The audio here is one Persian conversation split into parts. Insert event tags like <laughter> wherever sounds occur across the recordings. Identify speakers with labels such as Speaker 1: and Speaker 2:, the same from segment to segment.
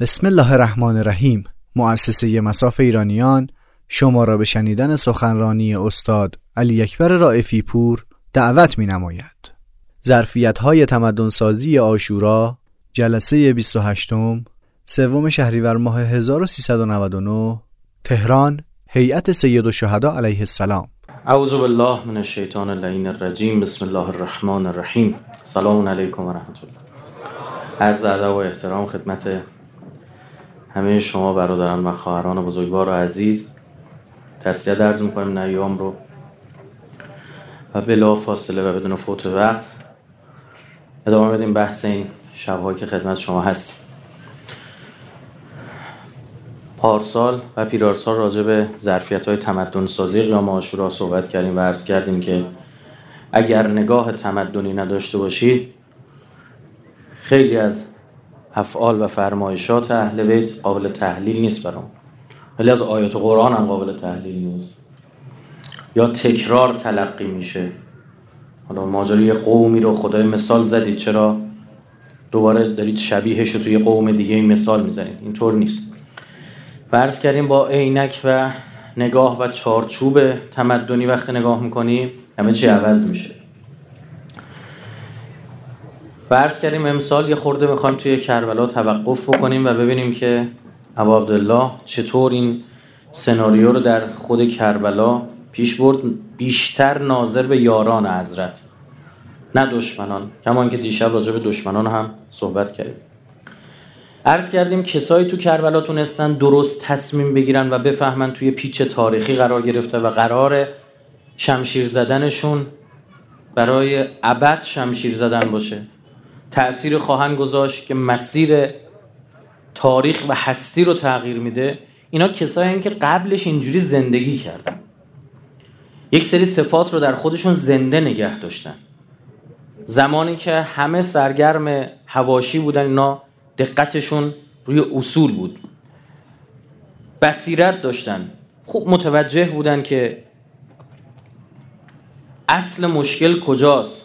Speaker 1: بسم الله الرحمن الرحیم مؤسسه مساف ایرانیان شما را به شنیدن سخنرانی استاد علی اکبر رائفی پور دعوت می نماید ظرفیت های تمدن سازی آشورا جلسه 28 سوم شهریور ماه 1399 تهران هیئت سید الشهدا علیه السلام.
Speaker 2: اعوذ بالله من الشیطان اللعین الرجیم. بسم الله الرحمن الرحیم. سلام علیکم و رحمت الله. عرض ادب و احترام خدمت همه شما برادران و خواهران بزرگوار و عزیز تسلیت درز می‌کنیم نیام رو. و بلا فاصله و بدون فوت وقت ادامه بدیم بحث این شبهایی که خدمت شما هست پارسال و پیرارسال راجع به ظرفیت های تمدن سازی قیام آشورا صحبت کردیم و عرض کردیم که اگر نگاه تمدنی نداشته باشید خیلی از افعال و فرمایشات اهل بیت قابل تحلیل نیست برام. ولی از آیات قرآن هم قابل تحلیل نیست. یا تکرار تلقی میشه. حالا ماجرای قومی رو خدای مثال زدید چرا؟ دوباره دارید شبیهش رو توی قوم دیگه این مثال می‌زنید. اینطور نیست. فرض کردیم با عینک و نگاه و چارچوب تمدنی وقتی نگاه می‌کنیم همه چی عوض میشه. فرض کردیم. امسال یه خورده می‌خوایم توی کربلا توقف بکنیم و ببینیم که ابا عبدالله چطور این سناریو رو در خود کربلا پیش برد. بیشتر ناظر به یاران حضرت نه دشمنان. کما که دیشب راجع به دشمنان هم صحبت کردیم. عرض کردیم کسایی تو کربلا تونستن درست تصمیم بگیرن و بفهمن توی پیچ تاریخی قرار گرفته و قرار شمشیر زدنشون برای ابد شمشیر زدن باشه. تأثیر خواهند گذاشت که مسیر تاریخ و هستی رو تغییر میده. اینا کسایی که قبلش اینجوری زندگی کردن. یک سری صفات رو در خودشون زنده نگه داشتن. زمانی که همه سرگرم هواشی بودن اینا دقتشون روی اصول بود. بصیرت داشتن. خوب متوجه بودن که اصل مشکل کجاست.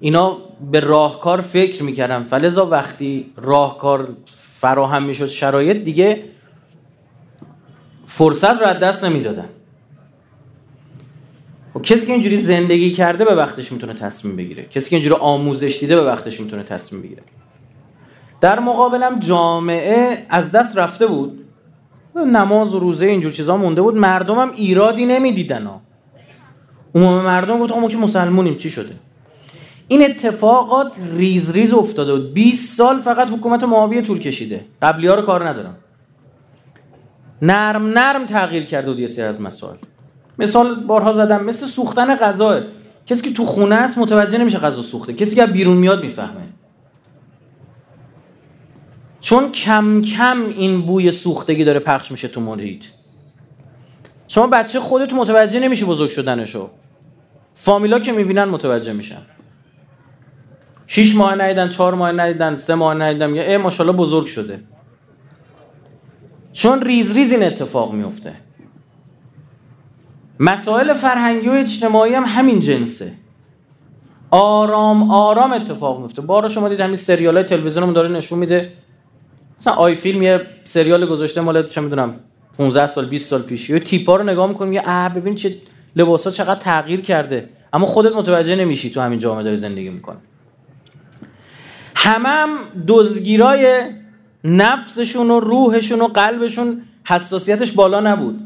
Speaker 2: اینا به راهکار فکر می‌کردن فلزا وقتی راهکار فراهم می‌شد شرایط دیگه فرصت رو از دست نمی‌دادن. و خب کسی که اینجوری زندگی کرده به وقتش می‌تونه تصمیم بگیره. کسی که اینجوری آموزش دیده به وقتش می‌تونه تصمیم بگیره. در مقابلم جامعه از دست رفته بود. نماز و روزه اینجور چیزا مونده بود. مردمم ایرادی نمی‌دیدن. عموم مردم گفت ما که مسلمونیم. چی شده؟ این اتفاقات ریز ریز افتاده بود. 20 سال فقط حکومت معاویه طول کشیده. قبلی ها رو کار ندارم. نرم نرم تغییر کرده بود یه سری از مسائل. مثال بارها زدم مثل سوختن غذا. کسی که تو خونه است متوجه نمیشه غذا سوخته. کسی که بیرون میاد می‌فهمه. چون کم کم این بوی سوختگی داره پخش میشه تو محیط شما بچه خودت متوجه نمیشه بزرگ شدنشو. فامیلا که می‌بینن متوجه میشن. شیش ماه ندیدن چهار ماه ندیدن سه ماه ندیدن میگه ای ماشاءالله بزرگ شده. چون ریز ریز این اتفاق میفته. مسائل فرهنگی و اجتماعی هم همین جنسه. آرام آرام اتفاق میفته. بارا شما دید همین سریال های تلویزیونمون داره نشون میده. مثلا آی فیلم یه سریال گذاشته مال چه می‌دونم 15 سال 20 سال پیش. یه تیپا رو نگاه می‌کنیم یه اه ببین چه لباسا چقدر تغییر کرده. اما خودت متوجه نمیشی تو همین جامعه داری زندگی می‌کنی. همه هم دزگیرای نفسشون و روحشون و قلبشون حساسیتش بالا نبود.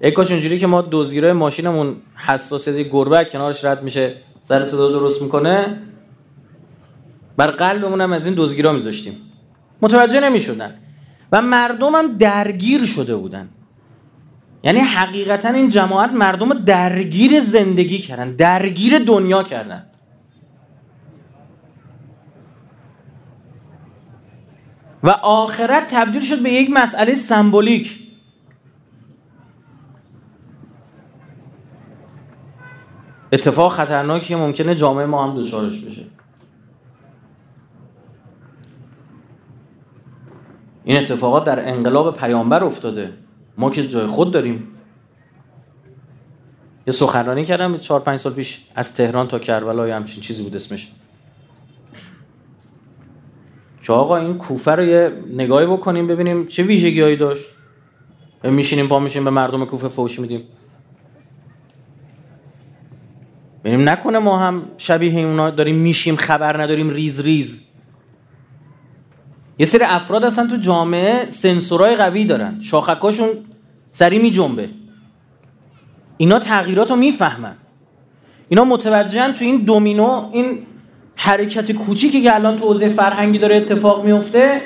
Speaker 2: ای کاش اونجوری که ما دزگیرای ماشینمون حساسیت گربه کنارش رد میشه سر صدا درست می‌کنه بر قلبمون هم از این دزگیرا میذاشتیم. متوجه نمی‌شدن. و مردم هم درگیر شده بودن. یعنی حقیقتا این جماعت مردم درگیر زندگی کردن درگیر دنیا کردن. و آخرت تبدیل شد به یک مسئله سمبولیک. اتفاق خطرناکی ممکنه جامعه ما هم دچارش بشه. این اتفاقات در انقلاب پیامبر افتاده. ما که جای خود داریم. یه سخنرانی کردم چهار پنج سال پیش از تهران تا کربلا یا همچین چیزی بود اسمش. که آقا این کوفه رو یه نگاهی بکنیم ببینیم چه ویژگیهایی داشت. میشینیم پا میشیم به مردم کوفه فوش میدیم. ببینیم نکنه ما هم شبیه اونا داریم میشیم خبر نداریم ریز ریز. یه سری افراد هستن تو جامعه سنسورای قوی دارن. شاخکاشون سری می جنبه اینا تغییرات رو می‌فهمن. اینا متوجهن تو این دومینو این حرکت کوچیکی که الان تو حوزه فرهنگی داره اتفاق میفته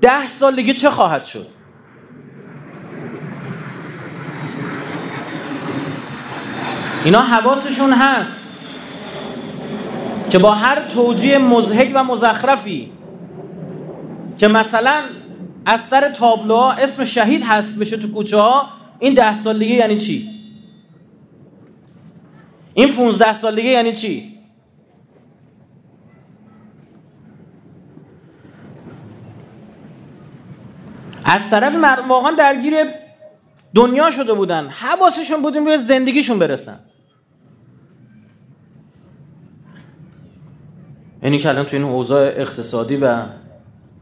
Speaker 2: ده سال دیگه چه خواهد شد؟ اینا حواسشون هست که با هر توجیه مزهک و مزخرفی که مثلا از سر تابلوها اسم شهید حذف بشه تو کوچه ها این ده سال دیگه یعنی چی؟ این 15 سال دیگه یعنی چی؟ از طرف مردم واقعا درگیر دنیا شده بودن. حواسشون بود روی زندگیشون برسن. یعنی که الان تو این اوضاع اقتصادی و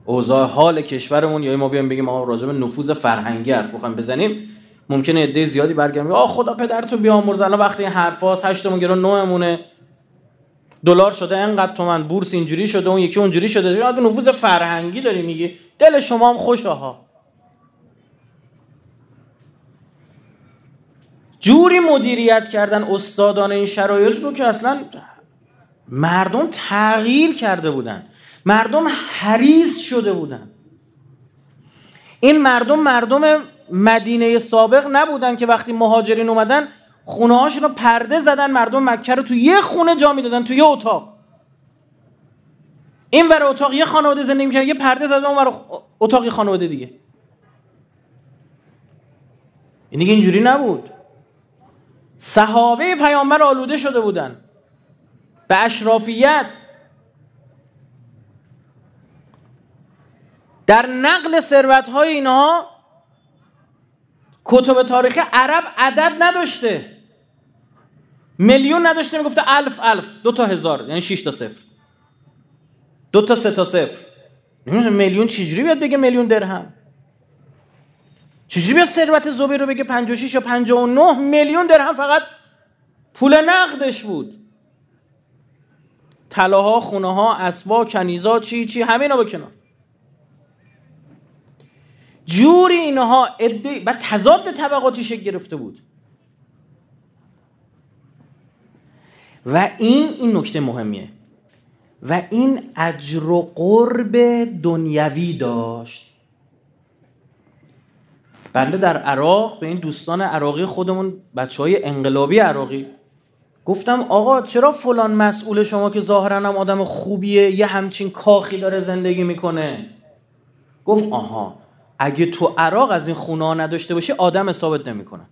Speaker 2: اوضاع حال کشورمون یا ما بیایم بگیم ما راجع به نفوذ فرهنگی حرف بخوایم بزنیم ممکنه عده زیادی برگردن آ خدا پدرتو بیامرز الان وقتی این حرفاست 8 گرون 9 مونه دلار شده انقدر تومن بورس اینجوری شده اون یکی اونجوری شده. به نفوذ فرهنگی داری میگی. دل شما هم خوشه ها جوری مدیریت کردن استادان این شرایط رو که اصلا مردم تغییر کرده بودن. مردم حریص شده بودن. این مردم مردم مدینه سابق نبودن که وقتی مهاجرین اومدن خونه رو پرده زدن مردم مکه رو تو یه خونه جا می‌دادن تو یه اتاق. این ور اتاق یه خانواده زندگی می‌کردن یه پرده زدن اون ور اتاق یه خانواده دیگه. این دیگه اینجوری نبود. صحابه پیامبر آلوده شده بودن. به اشرافیت. در نقل ثروت های اینها کتب تاریخ عرب عدد نداشته. میلیون نداشته می‌گفته الف الف. دو تا هزار یعنی 6 تا صفر. دو تا سه تا صفر. میلیون چجوری بیاد بگه میلیون درهم؟ چجوری بیاد ثروت زبیر رو بگه 56 یا 59 میلیون درهم فقط پول نقدش بود؟ طلاها خونه ها اسبا کنیزا چی چی همه اینا بکنن جوری اینها عده و تضاد طبقاتی شکل گرفته بود. و این این نکته مهمیه. و این اجر و قرب دنیوی داشت. بنده در عراق به این دوستان عراقی خودمون بچه های انقلابی عراقی گفتم آقا چرا فلان مسئول شما که ظاهرا هم آدم خوبیه یه همچین کاخی داره زندگی می‌کنه؟ گفت آها اگه تو عراق از این خونه نداشته باشی آدم ثابت نمی‌کنه.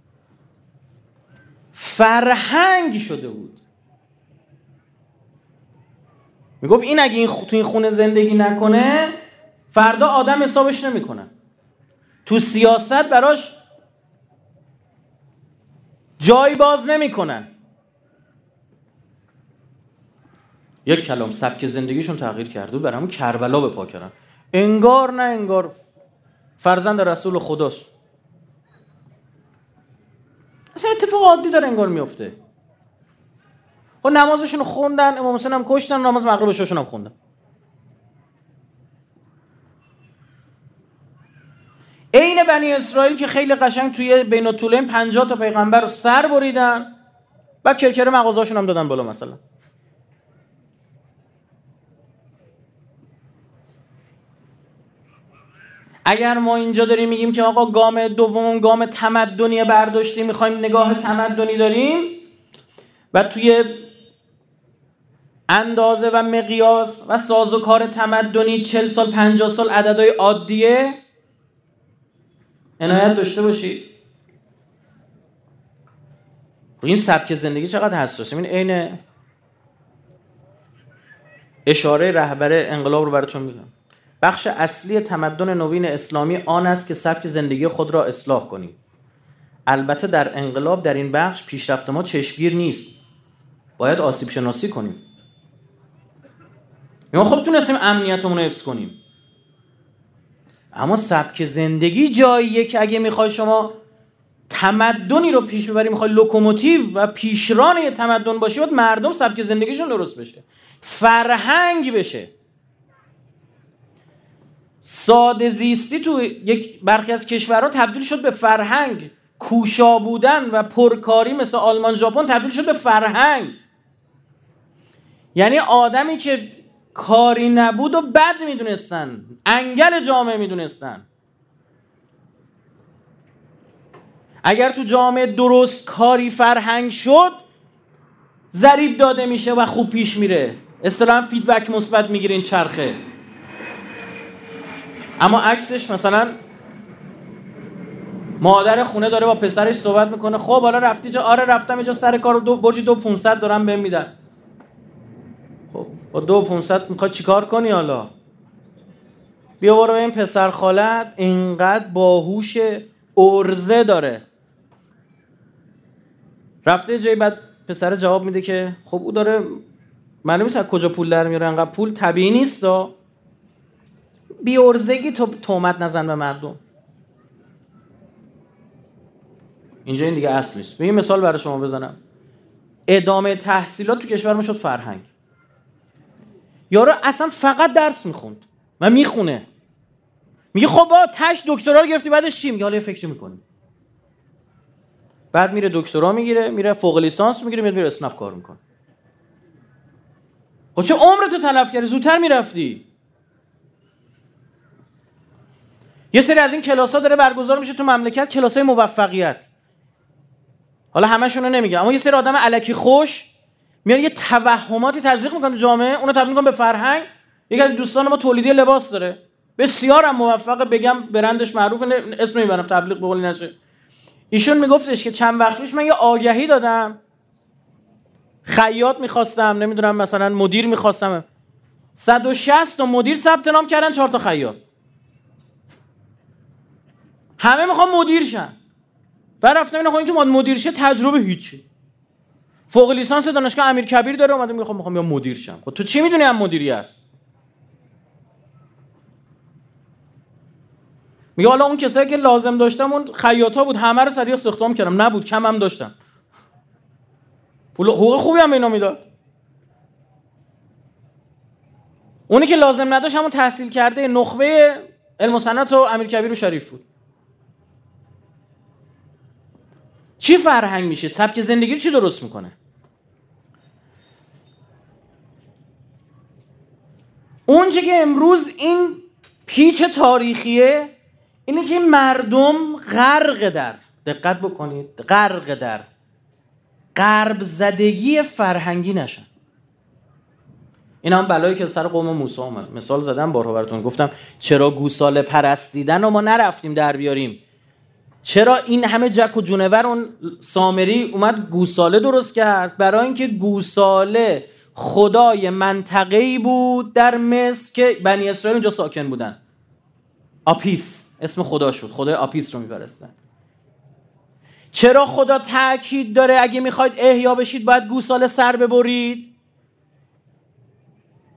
Speaker 2: فرهنگ شده بود. می‌گفت این اگه این تو این خونه زندگی نکنه فردا آدم حسابش نمی‌کنه. تو سیاست براش جای باز نمی‌کنن. یک کلام سبک زندگیشون تغییر کرده و برامون کربلا به پا کردن. انگار نه انگار فرزند رسول خداست. اصلا اتفاق عادی داره انگار میفته خب نمازشون خوندن امام حسین هم کشتن نماز مغربشون هم خوندن. عین بنی اسرائیل که خیلی قشنگ توی بین طولین 50 تا پیغمبر رو سر بریدن و کرکر مغازهاشون هم دادن بالا مثلا. اگر ما اینجا داریم میگیم که آقا گام دوم گام تمدنی برداشتیم می‌خوایم نگاه تمدنی داریم و توی اندازه و مقیاس و سازوکار تمدنی چل سال پنجاه سال عددهای عادیه عنایت داشته باشید روی این سبک زندگی چقدر حساسیم این عین اشاره رهبر انقلاب رو براتون میگم بخش اصلی تمدن نوین اسلامی آن است که سبک زندگی خود را اصلاح کنیم. البته در انقلاب در این بخش پیشرفت ما چشمگیر نیست. باید آسیب شناسی کنیم. ما خب تونستیم امنیتمون رو حفظ کنیم. اما سبک زندگی جاییه که اگه می‌خوای شما تمدنی رو پیش ببری می‌خوای لوکوموتیو و پیشران یه تمدن باشی باید مردم سبک زندگیشون درست بشه. فرهنگ بشه. ساده زیستی تو یک برخی از کشورها تبدیل شد به فرهنگ. کوشا بودن و پرکاری مثل آلمان ژاپن تبدیل شد به فرهنگ. یعنی آدمی که کاری نبود و بد می‌دونستن. انگل جامعه می‌دونستن. اگر تو جامعه درست کاری فرهنگ شد ضریب داده میشه و خوب پیش میره. اصطلاحا فیدبک مثبت می‌گیره این چرخه. اما عکسش مثلا مادر خونه داره با پسرش صحبت می‌کنه. خب حالا رفتی جا آره رفتم اینجا سر کار دو برج دو 500 دارم بهم میدن. خب با دو 500 می‌خوای چیکار کنی حالا؟ بیا برو این پسر خالت اینقدر باهوش ارزه داره. رفته جایی بعد پسر جواب میده که خب او داره معلومه از کجا پول در میاره انقدر پول طبیعی نیست بی ارزگی تو تومت نزن به مردم. اینجا این دیگه اصل نیست. یه مثال برای شما بزنم. ادامه تحصیلات تو کشور ما شد فرهنگ. یارو اصلا فقط درس می‌خوند و می‌خونه. میگه خب با تش دکترا رو گرفتی بعدش چی میگه؟ حالا فکر می‌کنی. بعد میره دکترا می‌گیره میره فوق لیسانس می‌گیره میره اسنپ کار می‌کنه. خب چه عمرتو تلف کردی؟ زودتر می‌رفتی. یه سری از این کلاس ها داره برگزار میشه تو مملکت کلاس های موفقیت. حالا همشون رو نمیگم اما یه سری آدم علکی خوش میان یه توهماتی تزریق می‌کنن جامعه اونو تبدیل می‌کنن به فرهنگ. یکی از دوستان ما تولیدی لباس داره. بسیار هم موفقه بگم برندش معروف اسم نمی‌برم تبلیغ به نشه. ایشون میگفتش که چند وقت پیش من یه آگهی دادم. خیاط می‌خواستم نمی‌دونم مثلا مدیر می‌خواستم. 160 تا مدیر ثبت نام کردن 4 تا خیاط. همه می‌خوان مدیر شن. بعد رفتم اینا اینکه مدیر شه تجربه هیچی. فوق لیسانس دانشگاه امیر کبیر داره اومده می‌خوام می‌خوام یا مدیر شم. خب تو چی می‌دونی هم مدیریت میگه حالا اون کسایی که لازم داشتم اون خیاطا بود همه رو سریع استخدام کردم. نبود کم هم داشتم. پول حقوق خوبی هم اینا می‌داد. اونی که لازم نداشت همون تحصیل کرده نخبه علم و صنعت و امیر کبیر و شریف بود. چی فرهنگ میشه؟ سبک زندگی چی درست می‌کنه؟ اونچه که امروز این پیچ تاریخیه اینه که مردم غرق در. دقت بکنید غرق در. غرب زدگی فرهنگی نشن. این هم بلایی که سر قوم موسی اومد. مثال زدم بارها براتون گفتم چرا گوساله پرستیدن و ما نرفتیم در بیاریم؟ چرا این همه جک و جونور اون سامری اومد گوساله درست کرد؟ برای اینکه گوساله خدای منطقه‌ای بود در مصر که بنی اسرائیل اونجا ساکن بودن. آپیس. اسم خدا شد. خدای آپیس رو میپرستن چرا خدا تاکید داره اگه می‌خواید احیا بشید باید گوساله سر ببرید؟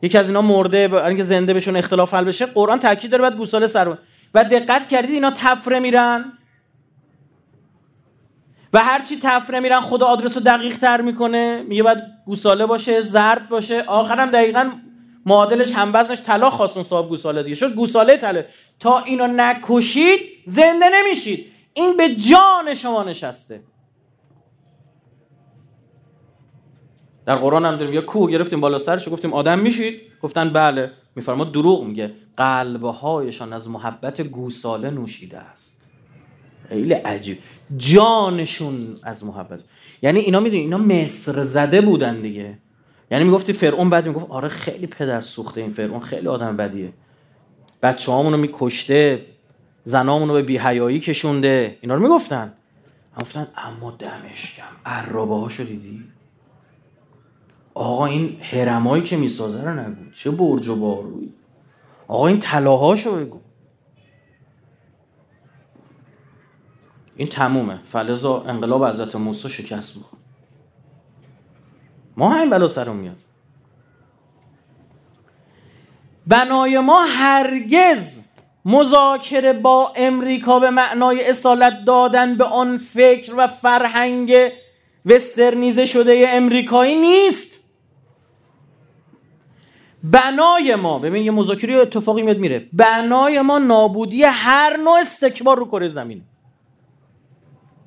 Speaker 2: یکی از اینا مرده برای اینکه زنده بشون اختلاف حل بشه. قرآن تاکید داره باید گوساله سر و دقت کردید اینا تفره میرن. و هرچی تفره میرن خدا آدرس رو دقیق تر می‌کنه. میگه باید گوساله باشه زرد باشه. آخرم دقیقا معادلش هموزنش طلا خواست اون صاحب گوساله دیگه. شد گوساله طلا. تا اینو نکشید زنده نمیشید. این به جان شما نشسته. در قرآن هم داریم یا کوه گرفتیم بالا سرش گفتیم آدم میشید. گفتن بله. میفرما دروغ میگه. قلبهایشان از محبت گوساله نوشیده است. خیلی عجیب. جانشون از محبت. یعنی اینا می‌دونی اینا مصر زده بودن دیگه. یعنی می‌گفتی فرعون بعد می‌گفت آره خیلی پدر سوخته این فرعون خیلی آدم بدیه. بچه رو میکشته زنامون رو به بیهیایی کشونده. اینا رو می‌گفتن. گفتن اما دمش کم ها دیدی؟ آقا این هرمایی که می‌سازه رو نگو. چه برج و باروی آقا این طلاهاشو بگو. این تمومه. فلزا انقلاب حضرت موسی شکست می‌خواد ما همین بلا سرم میاد بنای ما هرگز مذاکره با امریکا به معنای اصالت دادن به آن فکر و فرهنگ وسترنیزه شده امریکایی نیست. بنای ما ببین یه مذاکره اتفاقی میاد میره. بنای ما نابودی هر نوع استکبار رو کره زمین.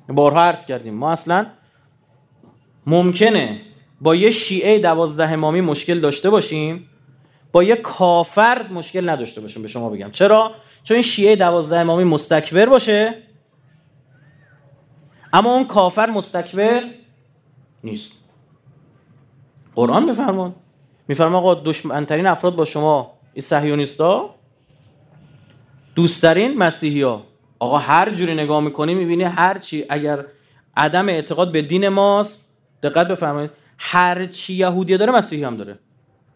Speaker 2: بارها عرض کردیم. ما اصلا ممکنه با یه شیعه دوازده امامی مشکل داشته باشیم با یه کافر مشکل نداشته باشیم به شما بگم. چرا؟ چون این شیعه دوازده امامی مستکبر باشه اما اون کافر مستکبر نیست. قرآن میفرمان میفرما آقا دشمنترین افراد با شما این صهیونیستا دوستترین مسیحی ها آقا هر جوری نگاه می‌کنی می‌بینی هر چی اگر عدم اعتقاد به دین ماست دقت بفرمایید هر چی یهودی داره مسیحی هم داره.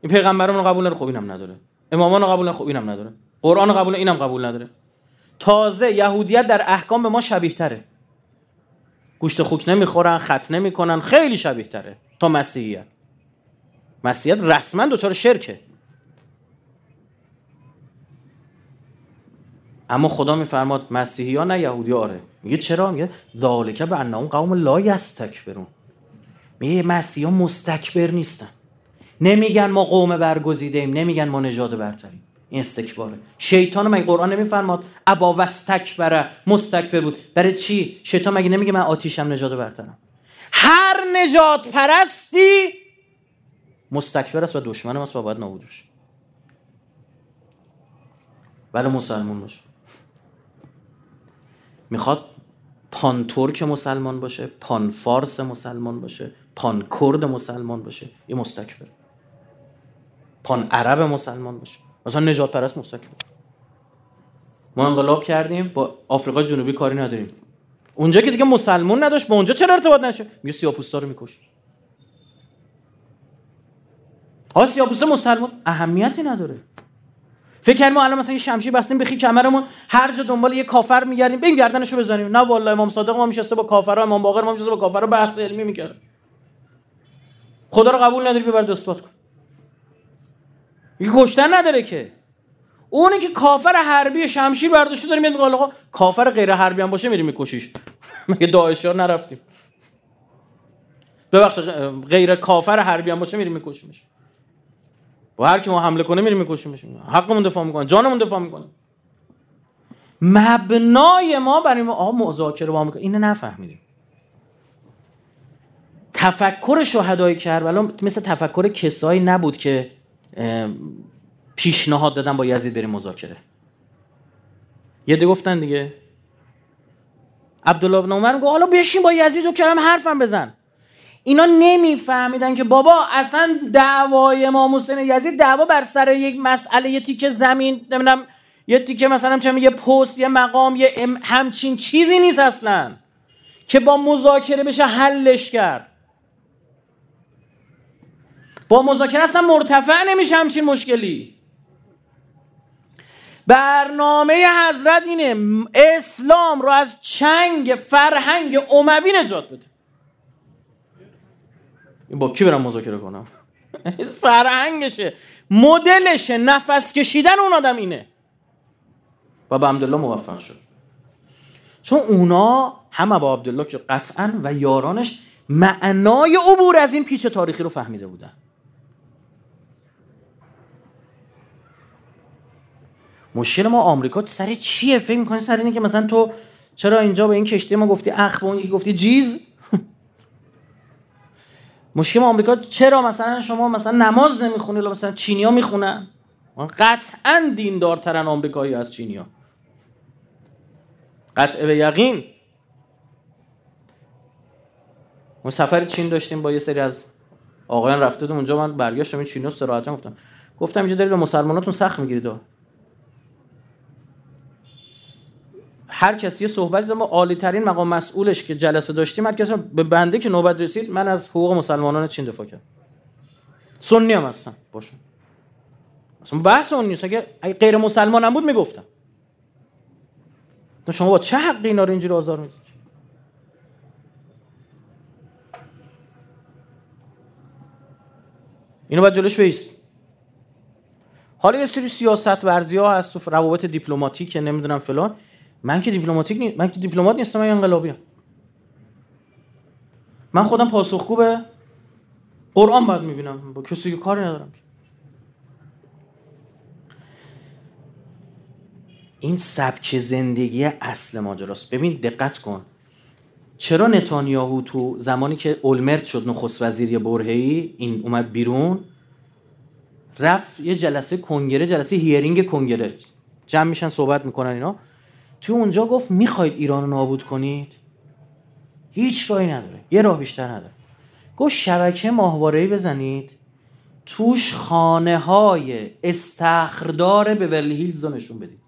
Speaker 2: این پیغمبرمون قبول نداره خب اینم نداره. امامان قبول نداره خب اینم نداره. قرآن قبول اینم قبول نداره. تازه یهودیت در احکام به ما شبیه تره گوشت خوک نمی‌خورن خط نمی‌کنن خیلی شبیه تره تا مسیحیت. مسیحیت رسما دچار شرکه. اما خدا میفرماد مسیحی ها نه یهودی آره. میگه چرا؟ میگه ذالک به انهم قوم لا یستکبرون. میگه مسیحی ها مستکبر نیستن. نمیگن ما قوم برگزیده ایم نمیگن ما نژاد برتریم. این استکباره. شیطان مگه قرآن نمیفرماد ابا وستکبره مستکبر بود؟ برای چی؟ شیطان مگه نمیگه من آتیشم نژاد برترم؟ هر نجات پرستی مستکبر است و دشمن است و باید نابود بشه. ولی مسلمون باشه می‌خواد پان ترک مسلمان باشه پان فارس مسلمان باشه پان کرد مسلمان باشه این مستکبر. پان عرب مسلمان باشه. مثلا نجات پرست مستکبر. ما انقلاب کردیم با آفریقا جنوبی کاری نداریم. اونجا که دیگه مسلمان نداشت با اونجا چرا ارتباط نشه؟ میگه سیاپوستا رو میکش. ها سیاپوستا مسلمان اهمیتی نداره. فکر کردیم الان مثلا یه شمشیر بستیم بخی کمرمون هر جا دنبال یه کافر میگردیم بگیم گردنشو بزنیم. نه والله امام صادق ما میشسته با کافرها امام باقر ما میشسته با کافرها بحث علمی می‌کرد. خدا رو قبول نداری ببر دستبات کن. یه کشتن نداره که. اونی که کافر حربی شمشیر برداشته داره میگه آقا کافر غیر حربی هم باشه میریم میکشیش مگه داعشیا نرفتیم؟ ببخش غیر کافر حربی هم باشه میریم میکشیمش و هر کی ما حمله کنه میریم میکشیمش. حقمون دفاع می‌کنه جانمون دفاع می‌کنه. مبنای ما برای ما آقا مذاکره با می‌کنه اینو نفهمیدیم. تفکر شهدای کربلا مثل تفکر کسایی نبود که پیشنهاد دادن با یزید بریم مذاکره. یه ده گفتن دیگه. عبدالله بن عمر گفت حالا بشین با یزید و کرم حرفم بزن. اینا نمیفهمیدن که بابا اصلا دعوای امام حسین یزید دعوا بر سر یک مسئله یه تیکه زمین نمی‌دونم یه تیکه مثلا چه یه پست یه مقام یه همچین چیزی نیست اصلا که با مذاکره بشه حلش کرد. با مذاکره اصلا مرتفع نمیشه همچین مشکلی. برنامه حضرت اینه اسلام رو از چنگ فرهنگ اموی نجات بده. با کی برم مذاکره کنم؟ <laughs> فرهنگشه. مدلشه. نفس کشیدن اون آدم اینه. و به عبدالله موفق شد. چون اونا هم با عبدالله که قطعا و یارانش معنای عبور از این پیچ تاریخی رو فهمیده بودن. مشکل ما آمریکا سر چیه؟ فکر می‌کنی سر اینه که مثلا تو چرا اینجا به این کشتی ما گفتی اخ به اون گفتی جیز؟ مشکل آمریکا چرا مثلا شما مثلا نماز نمی‌خونی مثلا چینیا می‌خونن؟ قطعا دیندارترن آمریکایی از چینیا. قطع به یقین. ما سفر چین داشتیم با یه سری از آقایان رفته بودم اونجا. من برگشتم این چینی استراحت گفتم. گفتم اینجا دارید به مسلماناتون سخت می‌گیرید. هر کسی یه صحبتی ما عالی ترین مقام مسئولش که جلسه داشتیم هر کسی به بنده که نوبت رسید من از حقوق مسلمانان چین دفاع کردم. سنی هم هستم باشون. اصلا بحث اون نیست. اگه غیر مسلمان هم بود می‌گفتم. شما با چه حقی اینا رو اینجوری آزار می‌دید؟ اینو باید جلوش بیست. حالا یه سری سیاست ورزی ها هست تو روابط دیپلماتیک نمی‌دونم فلان. من که دیپلماتیک نی... من که دیپلمات نیستم من انقلابی من خودم پاسخگو به قرآن باید می‌بینم. با کسی که کاری ندارم این سبک زندگی اصل ماجراست. ببین دقت کن. چرا نتانیاهو تو زمانی که اولمرت شد نخست وزیری برهی این اومد بیرون رفت یه جلسه کنگره جلسه هیرینگ کنگره. جمع میشن صحبت می‌کنن اینا. تو اونجا گفت می‌خواید ایران رو نابود کنید؟ هیچ راهی نداره. یه راه بیشتر نداره. گفت شبکه ماهواره‌ای بزنید. توش خانه های استخردار به هیلز رو نشون بدید.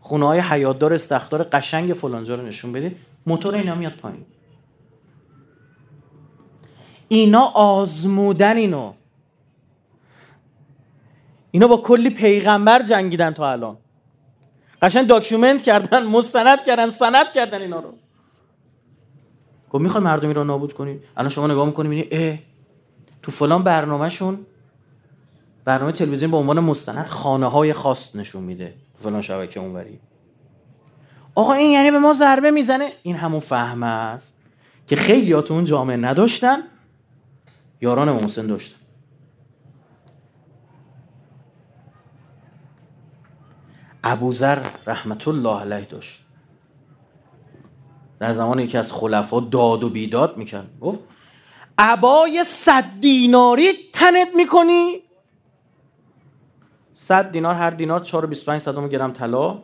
Speaker 2: خونه های حیاتدار استخدار قشنگ فلانجا رو نشون بدید. موتور اینا میاد پایین. اینا آزمودن اینو. اینا با کلی پیغمبر جنگیدن تا الان. قشنگ document کردن مستند کردن سند کردن اینا رو. گفت می‌خوای مردمی رو نابود کنی؟ الان شما نگاه می‌کنی می‌بینی اه تو فلان برنامهشون برنامه تلویزیون به عنوان مستند خانه های خاص نشون میده فلان شبکه اونوری. آقا این یعنی به ما ضربه می‌زنه؟ این همون فهم است که خیلی تو اون جامعه نداشتن یاران محسن داشتن. ابوذر رحمت الله علیه داشت. در زمان یکی از خلفا داد و بیداد می‌کرد. گفت عبای صد دیناری تنت می‌کنی؟ صد دینار هر دینار 4.25 صدم گرم طلا.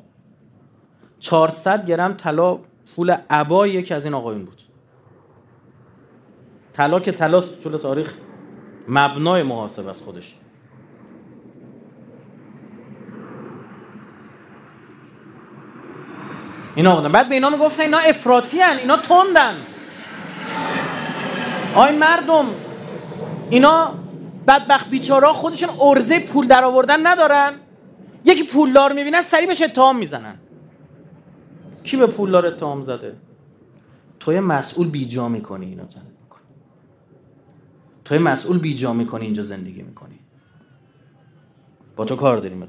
Speaker 2: 400 گرم طلا پول عبای یکی از این آقایون بود. طلا که طلا طول تاریخ مبنای محاسب از خودش. اینا بودن. بعد به اینا می‌گفتن اینا افراطی هن. اینا تندن. آی مردم اینا بدبخت بیچارا خودشون ارزه پول در آوردن ندارن. یکی پولدار می‌بینن سریع بهش اتهام می‌زنن. کی به پولدار اتهام زده؟ توی مسئول بیجا می‌کنی اینا توی مسئول بیجا می‌کنی اینجا زندگی می‌کنی. با تو کار داریم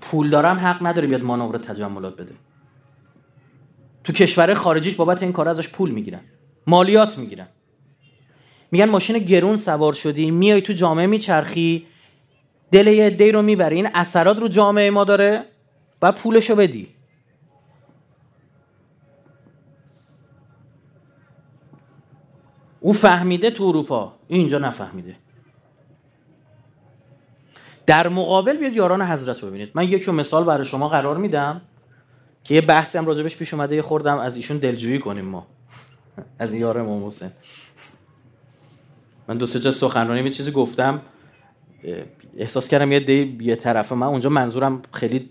Speaker 2: پول دارم حق نداره بیاد مانور تجملات بده. تو کشور خارجیش بابت این کار ازش پول می‌گیرن. مالیات می‌گیرن. میگن ماشین گرون سوار شدی میای تو جامعه میچرخی دل یه دی رو می‌بره این اثرات رو جامعه ما داره باید پولشو بدی. او فهمیده تو اروپا اینجا نفهمیده. در مقابل بیاد یاران حضرت رو ببینید. من یک مثال برای شما قرار میدم که یه بحثی هم راجبش پیش اومده یه خوردم از ایشون دلجویی کنیم ما. <laughs> از یار امام حسین. من دو سه جا سخنرانی به چیزی گفتم. احساس کردم یه دی یه طرفه. من اونجا منظورم خیلی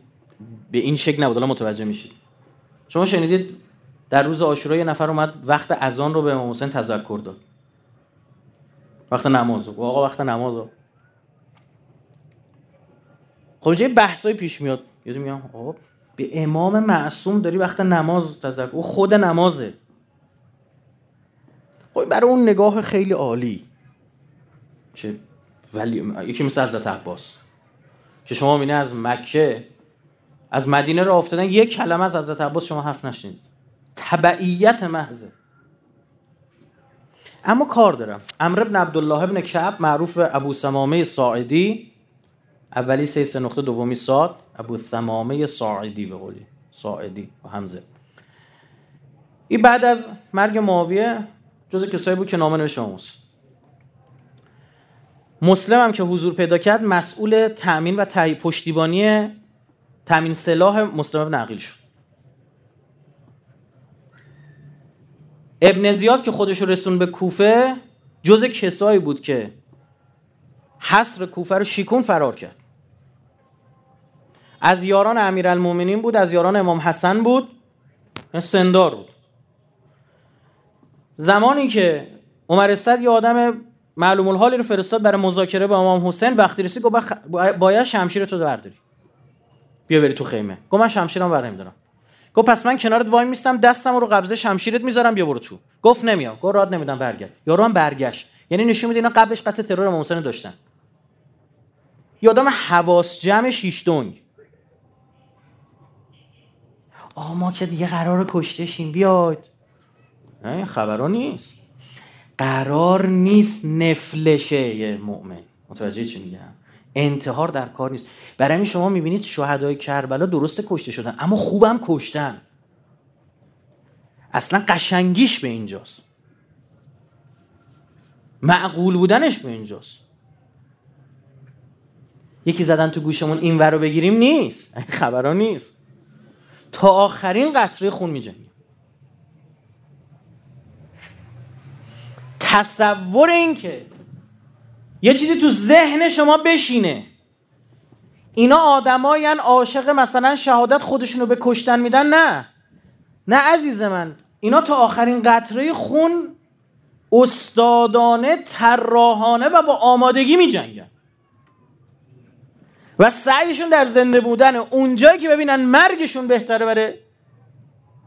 Speaker 2: به این شکل نبود. متوجه میشید. شما شنیدید در روز عاشورا یه نفر اومد وقت اذان رو به امام حسین تذکر داد. وقت نماز آقا وقت نماز خب اینجا بحثای پیش میاد. یادم میگم آقا به امام معصوم داری وقت نماز تذکر او خود نمازه. خب برای اون نگاه خیلی عالی. چه ولی یکی مثل حضرت عباس. که شما مینه از مکه از مدینه رو افتادن یک کلمه از حضرت عباس شما حرف نشنید تبعیت محضه. اما کار دارم. امر ابن عبدالله ابن کعب معروف ابو سمامه ساعدی اولی سه سه نقطه دومی ساد ابو ثمامه ساعدی به قولی. ساعدی و همزه این بعد از مرگ معاویه جز کسایی بود که نامه نوشت مسلم هم که حضور پیدا کرد مسئول تأمین و تهی پشتیبانی تأمین سلاح مسلم ابن عقیل شد. ابن زیاد که خودش رسون به کوفه جز کسایی بود که حصر کوفه رو شیکون فرار کرد. از یاران امیرالمومنین بود از یاران امام حسن بود. سندار بود. زمانی که عمر استد یه آدم معلوم الحالی رو فرستاد برای مذاکره با امام حسین وقتی رسید گفت باید شمشیر تو برداری. بیا بری تو خیمه. گفت من شمشیرم بر نمیدارم گفت پس من کنارت وای میستم دستم رو قبضه شمشیرت می‌ذارم بیا برو تو. گفت نمیام. گفت راد نمیدم برگرد. یارو هم برگشت. یعنی نشون میده اینا قبلش قصد ترور امام حسین داشتن. یادم حواس جمع شیشتونگ آه ما که دیگه قرار کشته شیم بیاید. نه خبرها نیست. قرار نیست نفلشه یه مؤمن. متوجه چی میگم؟ انتحار در کار نیست. برای همین شما می‌بینید شهدای کربلا درست کشته شدن اما خوبم کشتن. اصلا قشنگیش به اینجاست. معقول بودنش به اینجاست. یکی زدن تو گوشمون این ور رو بگیریم نیست. <laughs> خبرها نیست. تا آخرین قطره خون میجنگیم. تصور این که یه چیزی تو ذهن شما بشینه. اینا آدماین عاشق مثلا شهادت خودشونو به کشتن میدن. نه. نه عزیز من. اینا تا آخرین قطره خون استادانه طراحانه و با آمادگی می جنگن و سعیشون در زنده بودن اونجایی که ببینن مرگشون بهتره برای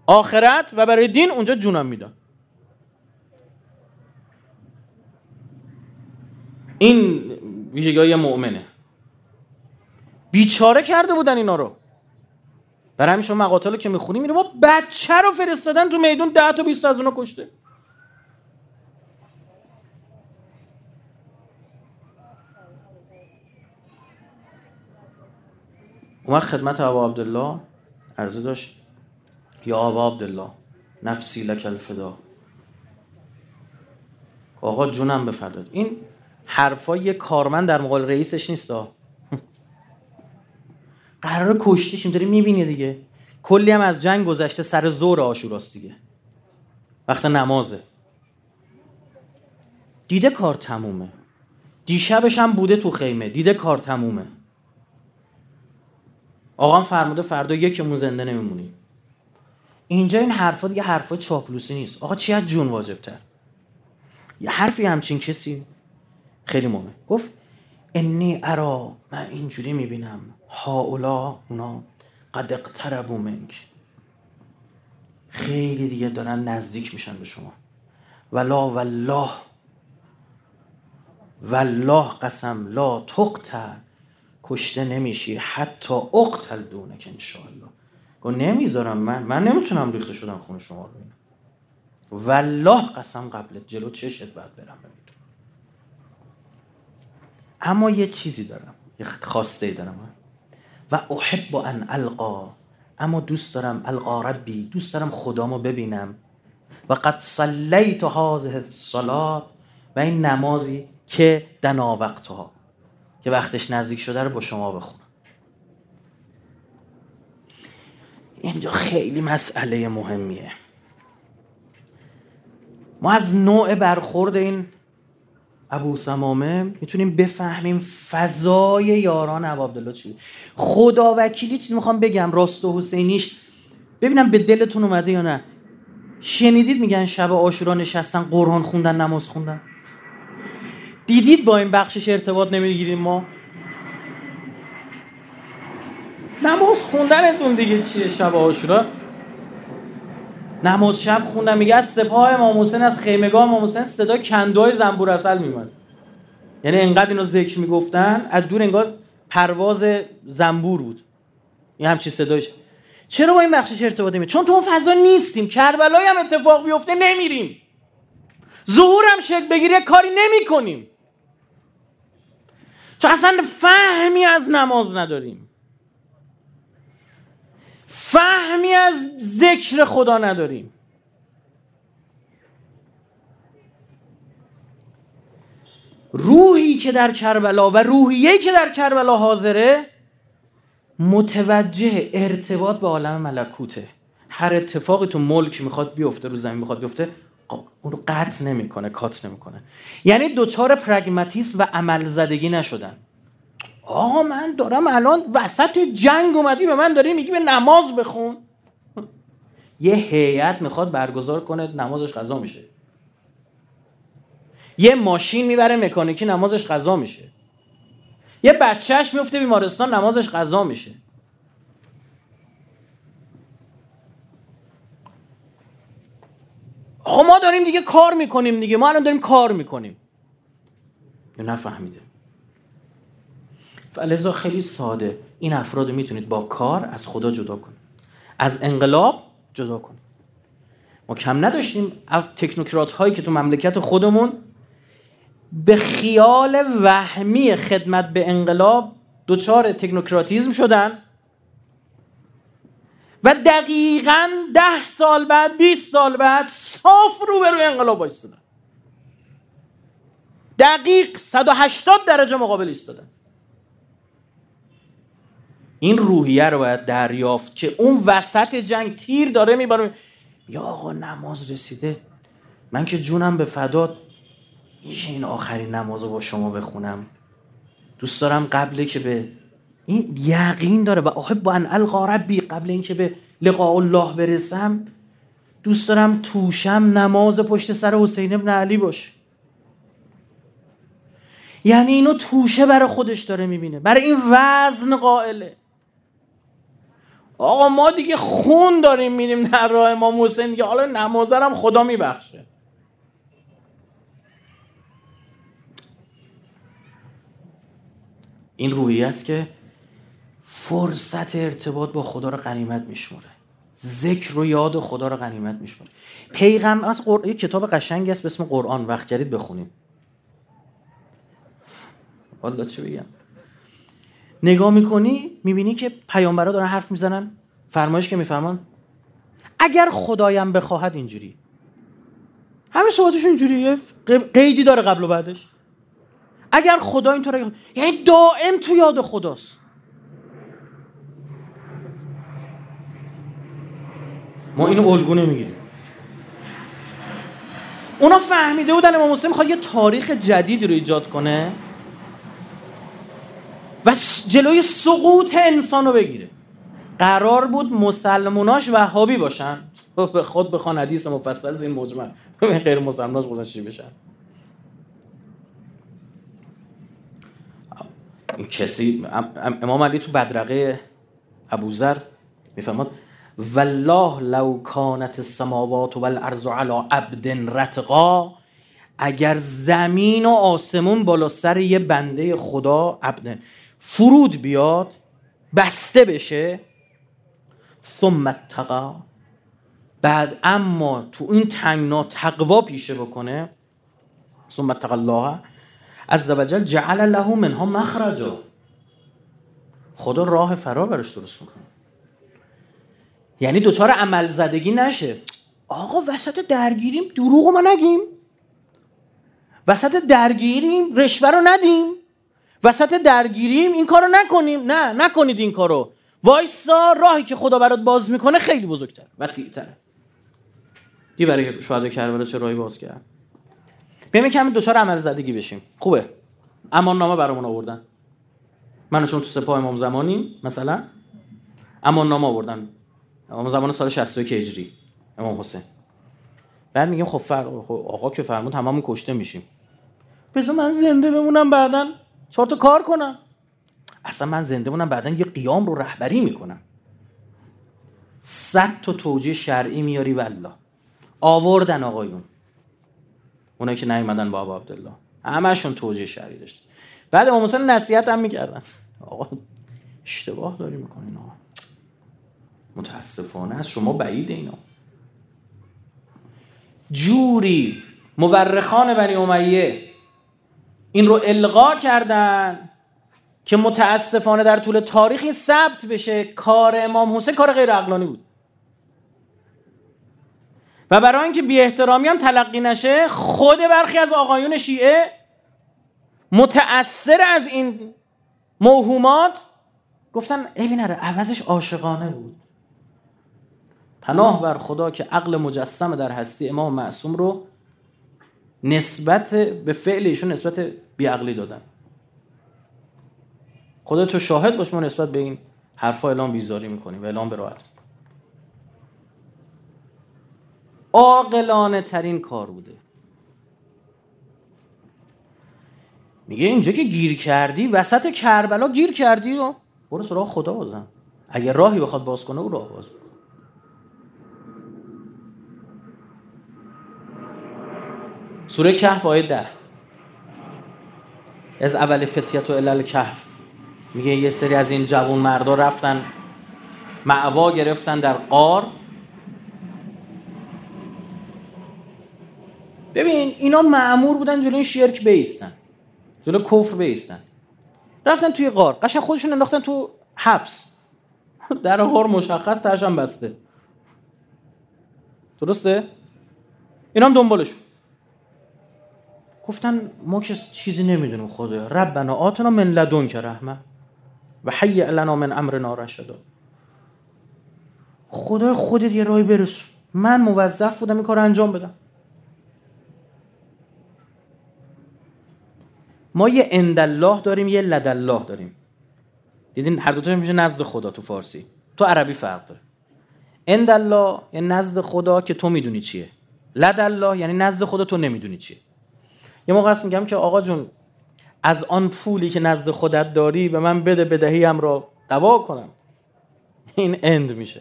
Speaker 2: آخرت و برای دین اونجا جونم میدن. این ویژگی مؤمنه. بیچاره کرده بودن اینا رو. برای همین شما مقاتل که می‌خونیم میره با بچه رو فرستادن تو میدون ده تا بیست از اونا کشته. اومد خدمت ابا عبدالله. عرضه داشت یا ابا عبدالله نفسی لک الفدا. آقا جونم بفرداد این حرفای یه کارمند در مقابل رئیسش نیست قرار کشتیشیم داری می‌بینی دیگه. کلی هم از جنگ گذشته سر زور آشوراست دیگه. وقت نمازه. دیده کار تمومه. دیشبش هم بوده تو خیمه. دیده کار تمومه. آقا فرموده فردا یکمون زنده نمیمونی. اینجا این حرفا دیگه حرفا چاپلوسی نیست. آقا چی از جون واجب تر یه حرفی همچین کسی خیلی مهمه. گفت انی ارا من اینجوری می‌بینم. هاولا اونا قد اقتربو منک. خیلی دیگه دارن نزدیک میشن به شما. ولا والله والله قسم لا تقتل کشته نمیشی. حتی اقتل دونک انشاءالله. گفت نمی‌ذارم من. من نمی‌تونم ریخته شدم خون شما رو. بینم والله قسم قبل جلو چشت باید برم نمی‌تونم اما یه چیزی دارم. یه خواسته دارم. و احب ان القا. اما دوست دارم القا ربی. دوست دارم خدامو ببینم. و قد صلیت هذه الصلاه و این نمازی که دنا وقتها. که وقتش نزدیک شده رو با شما بخونم. اینجا خیلی مسئله مهمیه. ما از نوع برخورد این ابو سمامه می‌تونیم بفهمیم فضای یاران ابو عبدالله چی. خدا وکیلی چیزی می‌خوام بگم راست و حسینیش. ببینم به دلتون اومده یا نه. شنیدید میگن شب آشورا نشستن قرآن خوندن نماز خوندن؟ دیدید با این بخشش ارتباط نمی‌گیریم ما؟ نماز خوندنتون دیگه چیه شب آشورا؟ نماز شب خوندم میگه از سپاه امام حسین از خیمگاه امام حسین صدا کندوهای زنبور اصل میمد یعنی انقدر اینو ذکر می‌گفتن از دور انگار پرواز زنبور بود. این همچی صدایش. چرا با این بخشش ارتباط نمی‌گیریم؟ چون تو اون فضا نیستیم. کربلای هم اتفاق بیفته نمیریم. ظهور هم شکل بگیره کاری نمی چون اصلا فهمی از نماز نداریم. فهمی از ذکر خدا نداریم. روحی که در کربلا و روحیه‌ای که در کربلا حاضره متوجه ارتباط به عالم ملکوته. هر اتفاقی تو ملک می‌خواد بیفته رو زمین می‌خواد بیفته اون رو قطع نمی‌کنه کات نمی‌کنه. یعنی دوچار پرگماتیسم و عمل زدگی نشدن. آقا من دارم الان وسط جنگ اومدی به من داری میگی به نماز بخون. یه هیئت می‌خواد برگزار کنه نمازش قضا میشه. یه ماشین می‌بره مکانیکی نمازش قضا میشه. یه بچهش میفته بیمارستان نمازش قضا میشه. آقا ما داریم دیگه کار می‌کنیم دیگه. ما الان داریم کار می‌کنیم. یا نفهمیده. فلذا خیلی ساده. این افراد می‌تونید با کار از خدا جدا کنید. از انقلاب جدا کنید. ما کم نداشتیم تکنوکرات هایی که تو مملکت خودمون به خیال وهمی خدمت به انقلاب دوچار تکنوکراتیزم شدن. و دقیقا ده سال بعد 20 سال بعد صاف رو به روی انقلاب بایستدن دقیق 180 درجه مقابل ایستادن. این روحیه رو باید دریافت که اون وسط جنگ تیر داره میباره. یا آقا نماز رسیده. من که جونم به فداد میشه این آخرین نماز رو با شما بخونم. دوست دارم قبل که به این یقین داره و احب ان القا ربی قبل اینکه به لقاء الله برسم دوست دارم توشم نماز پشت سر حسین ابن علی باشه. یعنی اینو توشه برای خودش داره می‌بینه. برای این وزن قائله. آقا ما دیگه خون داریم میریم در راه امام حسین دیگه. حالا نمازرم خدا میبخشه. این روحی است که فرصت ارتباط با خدا رو غنیمت میشموره. ذکر و یاد خدا رو غنیمت میشموره. پیغمبر از قر... یک کتاب قشنگی است به اسم قرآن. وقت کردید بخونیم والا چه بگم؟ نگاه می‌کنی می‌بینی که پیامبرا دارن حرف می‌زنن. فرمایش که میفرمان. اگر خدایم بخواهد اینجوری. همه صحبتشون اینجوریه. قیدی داره قبل و بعدش. اگر خدا اینطور یعنی دائم تو یاد خداست. ما اینو الگو نمی‌گیریم. اونا فهمیده بودن امام حسین می‌خواد یه تاریخ جدید رو ایجاد کنه و جلوی سقوط انسان رو بگیره. قرار بود مسلموناش وهابی باشن. <laughs> به خود بخوان حدیث مفصل این مجمع غیر مسلماناش چی بشن. کسی امام علی تو بدرقه ابوذر می‌فهمد والله لو کانت السماوات والارض على عبد رتقا اگر زمین و آسمون بالا سر یه بنده خدا عبد فرود بیاد بسته بشه ثم اتقا. بعد اما تو این تنگنا تقوا پیشه بکنه ثم اتقا الله عز وجل جعل له منها مخرجا. خدا راه فرار برش درست می‌کنه. یعنی دوچار عمل زدگی نشه. آقا وسط درگیریم دروغ ما نگیم. وسط درگیریم رشوه رو ندیم. وسط درگیریم این کارو نکنیم. نه نکنید این کارو. وایسا راهی که خدا برات باز می‌کنه خیلی بزرگتر. وسیعتره دی برای شهدای کربلا چه راهی باز کرد؟ بیایم کمی دوچار عمل زدگی بشیم. خوبه. امان نامه برامون آوردن. من تو سپاه امام زمانیم مثلا. امان نامه آوردن. امام زمان سال 61 هجری. امام حسین. بعد میگیم خب فرق خب آقا که فرمود هممون کشته میشیم. بذار من زنده بمونم بعدا. چهار تا کار کنم. اصلا من زنده بمونم بعدا یه قیام رو رهبری می‌کنم. صد تا توجیه شرعی میاری والله. آوردن آقایون. اونایی که نیومدن بابا عبدالله. همشون توجیه شرعی داشت. بعد امام حسین نصیحت هم می‌کردن. آقا اشتباه داری می‌کنین آقا. متاسفانه از شما بعید اینا. جوری مورخان بنی امیه این رو القا کردن که متاسفانه در طول تاریخ این ثبت بشه کار امام حسین کار غیر عقلانی بود. و برای اینکه بی احترامی هم تلقی نشه خود برخی از آقایون شیعه متأثر از این موهومات گفتن ای نره عوضش عاشقانه بود. پناه بر خدا که عقل مجسم در هستی امام معصوم رو نسبت به فعل ایشون نسبت بیعقلی دادن. خدا تو شاهد باش ما نسبت به این حرفا اعلام بیزاری می‌کنیم و اعلام به راحت. عاقلانه ترین کار بوده. میگه اینجا که گیر کردی وسط کربلا گیر کردی و برو سراغ خدا بازم اگر راهی بخواد باز کنه او راه باز سوره کهف آیه ده. از اول فتیت و علل کهف. میگه یه سری از این جوون مردا رفتن معوا گرفتن در قار ببین اینا معمور بودن جلوی شرک بیستن جلو کفر بیستن. رفتن توی قار قشنگ خودشون انداختن تو حبس. <laughs> در غار مشخص تاشم بسته. درسته؟ اینا هم دنبالشون. گفتن ما که چیزی نمی‌دونیم خدا ربنا آتنا من لدن که رحمه و حی لنا من امرنا رشدا. خدا خودت یه راهی برسون من موظف بودم این کار انجام بدم. ما یه اندالله داریم یه لدالله داریم. دیدین هر دوتا میشه نزد خدا تو فارسی. تو عربی فرق داره. اندالله یعنی نزد خدا که تو می‌دونی چیه. لدالله یعنی نزد خدا تو نمی‌دونی چیه. یه موقع است میگم که آقا جون از آن پولی که نزد خودت داری به من بده بدهیم را دوا کنم. این اند میشه.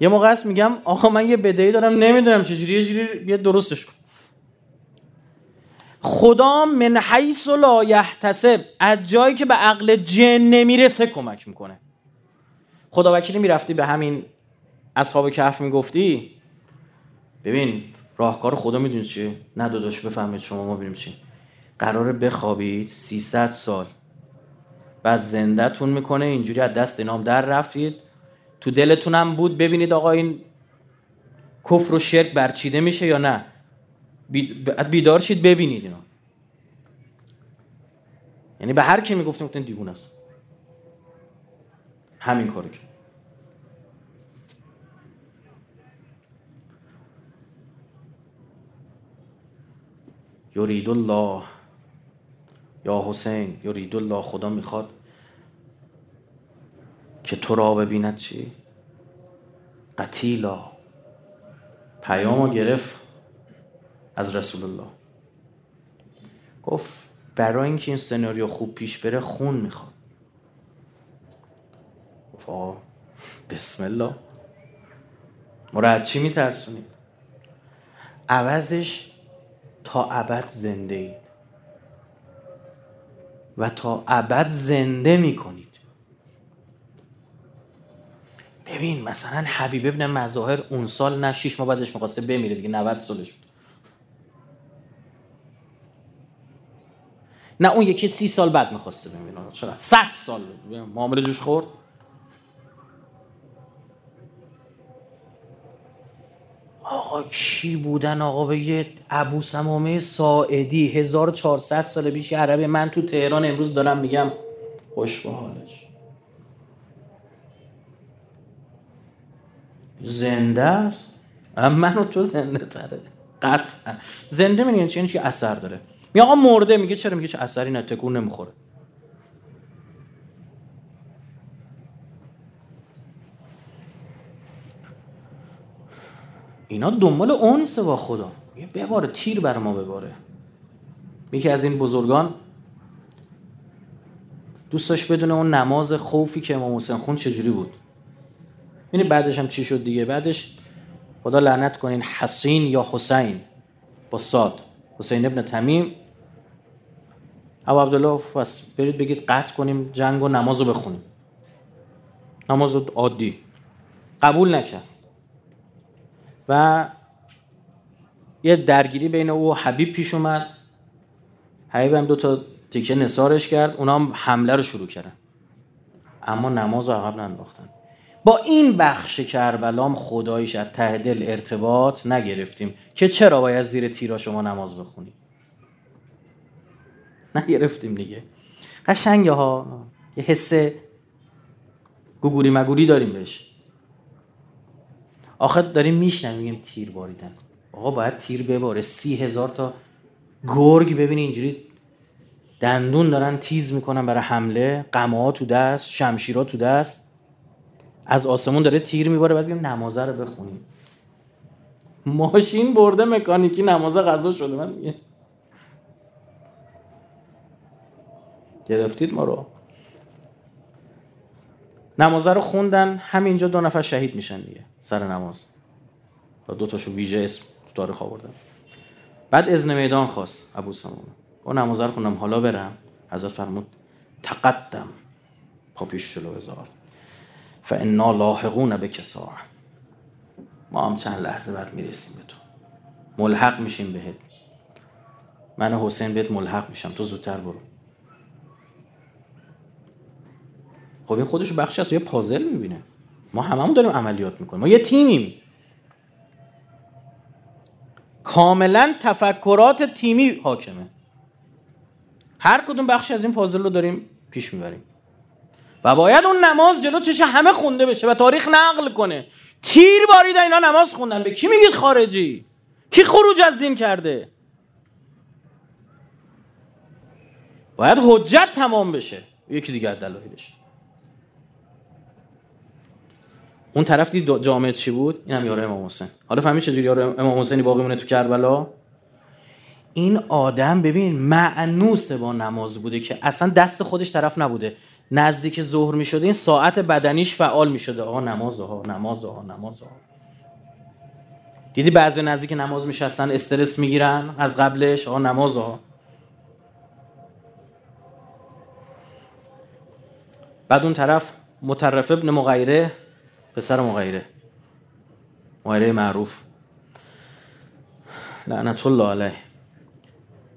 Speaker 2: یه موقع است میگم آقا من یه بدهی دارم نمی‌دونم چجوری یه جوری یه درستش کن. خدا من حیث لا یحتسب از جایی که به عقل جن نمی‌رسه کمک می‌کنه. خدا وکیلی می‌رفتی به همین اصحاب کهف می‌گفتی؟ ببین راهکار خدا می‌دونی چیه؟ نه داداش بفهمید شما ما ببینیم چی؟ قراره بخوابید 300 سال. بعد زندهتون می‌کنه اینجوری از دست اینام در رفتید. تو دلتونم بود ببینید آقا این کفر و شرک برچیده میشه یا نه. بیدار شید ببینید اینا یعنی به هر کی می‌گفتیم گفتن دیوونه است. همین کارو کرد. یرید الله یا حسین یرید الله خدا می‌خواد که تو را ببیند چی؟ قتیلا. پیامو گرفت از رسول الله گفت برای اینکه این سناریو خوب پیش بره خون می‌خواد. گفت بسم الله. مراد چی میترسونید؟ عوضش تا ابد زنده اید. و تا ابد زنده می‌کنید. ببین مثلا حبیب ابن مظاهر اون سال نه شیش ماه بعدش می‌خواسته بمیره دیگه 90 سالش بود. نه اون یکی سی سال بعد می‌خواسته بمیره. چرا 100 سال معامله جوش خورد. کی بودن آقا؟ به یه ابو سمامه ساعدی 1400 سال پیش عربی من تو تهران امروز دارم میگم. خوش به حالش زنده است؟ منو تو زنده تره. قطعا. زنده میگن چی؟ چی؟ اثر داره. می آقا مرده. میگه چرا؟ میگه چه اثری نه؟ تکون نمی‌خوره. اینا دنبال اونسه با خدا. یه بباره تیر بر ما بباره. یکی از این بزرگان دوست داشت بدونه اون نماز خوفی که امام حسین خون چجوری بود؟ یعنی بعدش هم چی شد دیگه؟ بعدش خدا لعنت کنین حسین یا حسین؟ با صاد حسین ابن تمیم. ابو عبدالله پس برید بگید قطع کنیم جنگ و نماز رو بخونیم. نماز عادی. قبول نکرد. و یه درگیری بین او حبیب پیش اومد. حبیب هم دو تا تیکه نسارش کرد. اونا هم حمله رو شروع کردن. اما نماز رو عقب ننداختن. با این بخش کربلام خدایش از ته دل ارتباط نگرفتیم که چرا باید زیر تیرا شما نماز بخونی؟ نگرفتیم دیگه. قشنگه ها. یه حس گوگوری مگوری داریم بهش. آخه داریم میشنم میگیم تیر باریدن. آقا باید تیر بباره. سی هزار تا گرگ ببینی اینجوری دندون دارن تیز می‌کنن برای حمله. قمه تو دست شمشیرها تو دست. از آسمون داره تیر میباره بعد بگیم نمازه رو بخونیم. ماشین برده مکانیکی نمازه غذا شده. من میگه گرفتید ما رو؟ نمازه رو خوندن همینجا دو نفر شهید میشن دیگه سر نماز. و دو تاشو ویژه اسم تو تاریخ آوردن. بعد اذن میدان خواست ابو سمون با نمازه رو خوندم حالا برم. حضرت فرمود تقدم. پا پیش جلو بذار. فانا لاحقون به کسا ما هم چند لحظه بعد می‌رسیم به تو. ملحق میشیم بهت. من حسین بهت ملحق میشم تو زودتر برو. خب این خودش بخشی از یه پازل می‌بینه. ما هممون داریم عملیات می‌کنیم. ما یه تیمیم. کاملا تفکرات تیمی حاکمه. هر کدوم بخشی از این پازل رو داریم پیش می‌بریم. و باید اون نماز جلو چش همه خونده بشه و تاریخ نقل کنه. تیر بارید اینا نماز خوندن. به کی میگید خارجی؟ کی خروج از دین کرده؟ باید حجت تمام بشه. یکی دیگه از دلایلش. اون طرف دید جامعه چی بود؟ این هم یاره امام حسین. حالا فهمی چجوری یاره امام حسینی باقی مونه تو کربلا؟ این آدم ببین معنوس با نماز بوده که اصلا دست خودش طرف نبوده. نزدیک ظهر می شده این ساعت بدنیش فعال می شده آقا نماز ها نماز ها نماز ها. دیدی بعضی نزدیک نماز میشستن استرس می‌گیرن از قبلش؟ آقا نماز ها. بعد اون طرف مترف ابن مغیره پسر مغیره مغیره معروف. لعنت الله علیه.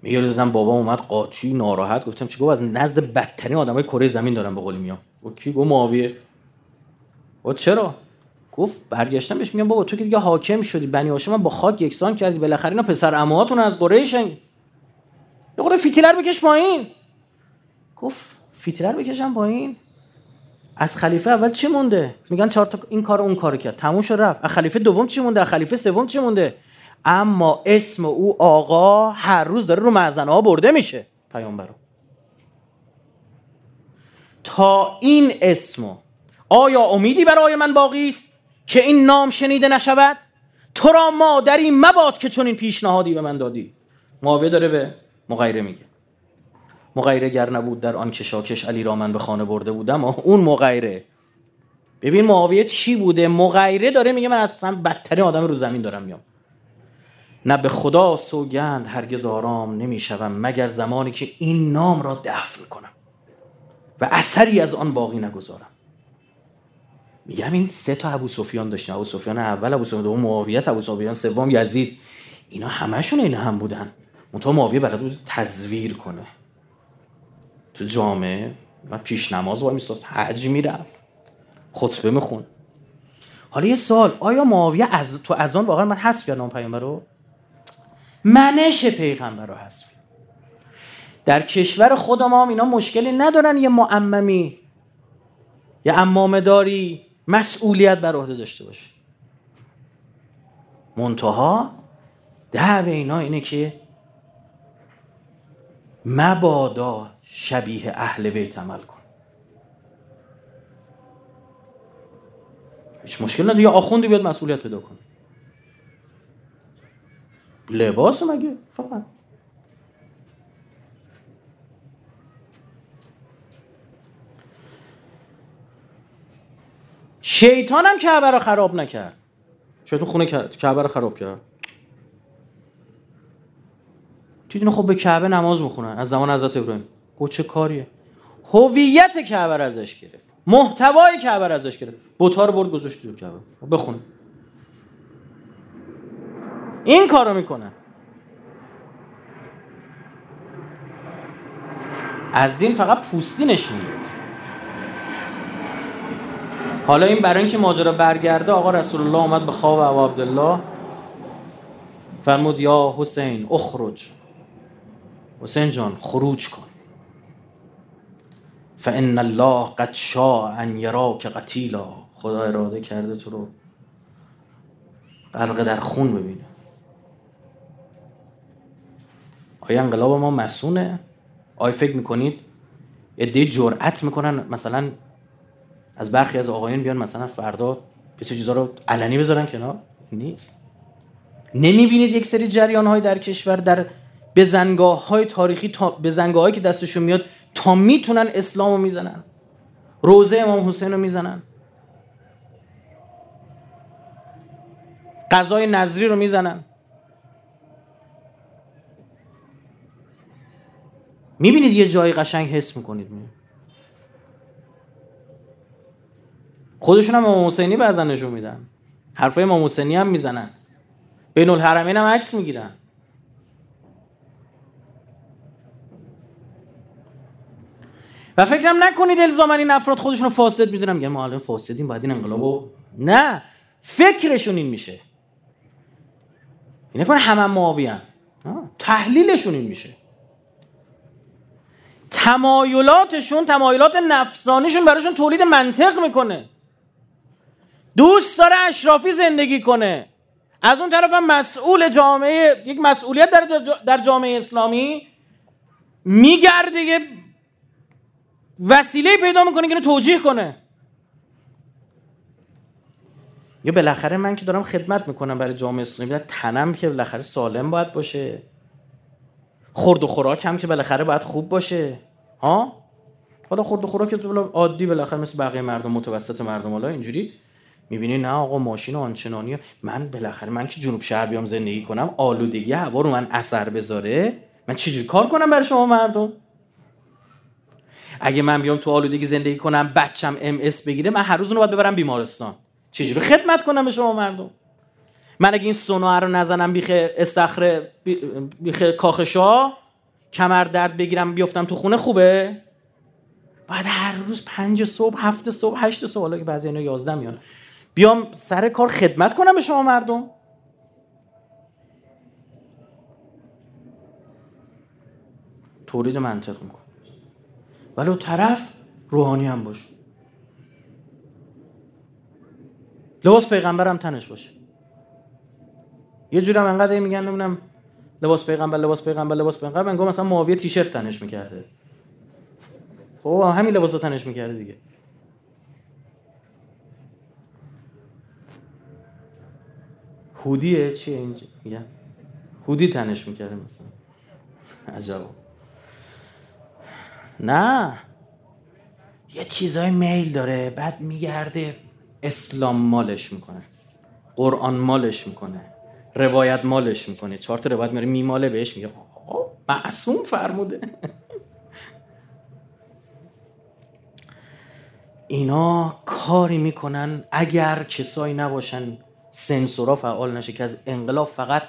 Speaker 2: میگه روزم بابا اومد قاطی ناراحت. گفتم چی از نزد بدترین آدمای کره زمین دارم به قولی میام. و کی؟ گفت معاویه. و چرا؟ گفت برگشتم بهش میگم بابا تو که دیگه حاکم شدی بنی هاشم با خاک یکسان کردی بالاخره اینا پسر عموهاتون از قریشن یه یه خرده فتیله رو بکش پایین. گفت فتیله رو بکشم پایین؟ از خلیفه اول چی مونده؟ میگن چهار تا این کار اون کار کرد. تموم شد رفت. از خلیفه دوم چی مونده؟ از خلیفه سوم چی مونده؟ اما اسم او آقا هر روز داره رو مأذنه ها برده میشه پیامبرو. تا این اسمو آیا امیدی برای من باقی است که این نام شنیده نشود؟ تو را مادری مباد که چون این پیشنهادی به من دادی. معاویه داره به مغیره میگه. مغیره گر نبود در آن کشاکش علی را من به خانه برده بودم. اون مغیره. ببین معاویه چی بوده؟ مغیره داره میگه من اصلا بدترین آدم رو زمین دارم میام. نه به خدا سوگند هرگز آرام نمی‌شوم مگر زمانی که این نام را دفن کنم و اثری از آن باقی نگذارم. میگم این سه تا ابو سفیان داشتن. ابو سفیان اول ابو سفیان دوم معاویه ابو سفیان سوم یزید. اینا همشون اینا هم بودن. منتها معاویه بلد تزویر کنه. تو جامعه و پیش نماز وای میستاد حج می‌رفت. خطبه میخون. حالا یه سوال آیا معاویه از تو از آن واقعا من حذف کردم پیامبر رو؟ منش پیغمبر رو حذف در کشور خود ما هم اینا مشکلی ندارن یه معممی یه امامه داری مسئولیت بر عهده داشته باشه. منتها دعوه اینا اینه که مبادا شبیه اهل بیت عمل کن. هیچ مشکل نداره. یا آخوندی بیاد مسئولیت پیدا کن لباس مگه؟ فقط. شیطان هم کعبه رو خراب نکرد. شیطان خونه کعبه رو خراب کرد. دیدین خب به کعبه نماز می‌خونن. از زمان حضرت ابراهیم. گفت چه کاریه؟ هویت کعبه ازش گرفت. محتوای کعبه ازش گرفت. بوتا رو برد گذاشت تو کعبه. بخون. این کارو می‌کنن از دین فقط پوستینش میده حالا این برای اینکه ماجرا برگرده آقا رسول الله اومد به خواب ابو عبدالله. فرمود یا حسین اخرج. حسین جان خروج کن. فان الله قد شاء ان یراک قتیلا خدا اراده کرده تو رو غرق در خون ببینه. آیا انقلاب ما مسونه آیا فکر می‌کنید ادهی جرأت می‌کنن مثلا از برخی از آقایان بیان مثلا فردا بسیار چیزا رو علنی بذارن کنار؟ نیست. نمی‌بینید یک سری جریان های در کشور در بزنگاه های تاریخی تا بزنگاه هایی که دستشون میاد تا می‌تونن اسلام رو می‌زنن. روزه امام حسین رو می‌زنن. قضای نظری رو می‌زنن. می‌بینید یه جایی قشنگ حس می‌کنید. خودشون هم امام حسینی بعضا نشون میدن. حرفای امام حسینی هم می‌زنن. بین الحرمین هم عکس می‌گیرن. و فکرم نکنید الزاما این افراد خودشون رو فاسد می‌دونن. میگن ما الان فاسدیم باید این انقلابو نه. فکرشون این میشه. این نکنه همه معاویان. تحلیلشون این میشه. تمایلاتشون تمایلات نفسانیشون براشون تولید منطق می‌کنه. دوست داره اشرافی زندگی کنه. از اون طرف هم مسئول جامعه یک مسئولیت در, در جامعه اسلامی. میگرده یه وسیله پیدا می‌کنه که توجیه کنه. یا بالاخره من که دارم خدمت می‌کنم برای جامعه اسلامی تنم که بالاخره سالم باید باشه. خورد و خوراک هم که بالاخره باید خوب باشه. ها؟ حالا خورد و خوراک عادی بالاخره مثل بقیه مردم متوسط مردم حالا اینجوری می‌بینی نه آقا ماشین آنچنانی. من بالاخره من که جنوب شهر بیام زندگی کنم آلودگی هوا رو من اثر بذاره. من چجوری کار کنم برای شما مردم؟ اگه من بیام تو آلودگی زندگی کنم بچم ام اس بگیره من هر روز اونو باید ببرم بیمارستان. چجوری خدمت کنم به شما مردم؟ من اگه این سونوه رو نزنم بیخ استخر بیخ کاخشا کمر درد بگیرم بیفتم تو خونه خوبه؟ باید هر روز پنج صبح هفت صبح هشت صبح حالا که بعضی اینا یازده میان. بیام سر کار خدمت کنم به شما مردم. تولید منطق میکن ولی طرف روحانی هم باش لباس پیغمبرم تنش باشه. یه جورم انقدر میگن نمی‌دونم لباس پیغمبر لباس پیغمبر لباس پیغمبر. من مثلا معاویه تیشرت تنش می‌کرده. خب همین لباس تنش می‌کرده دیگه. هودیه؟ چیه اینجا؟ میگن هودی تنش می‌کرده مثلا. عجب نه. یه چیزای میل داره. بعد میگرده اسلام مالش می‌کنه. قرآن مالش می‌کنه. روایت مالش می‌کنه. چهار تا روایت میاره میماله بهش میگه معصوم فرموده. اینا کاری می‌کنن اگر کسایی نباشن سنسورا فعال نشه که از انقلاب فقط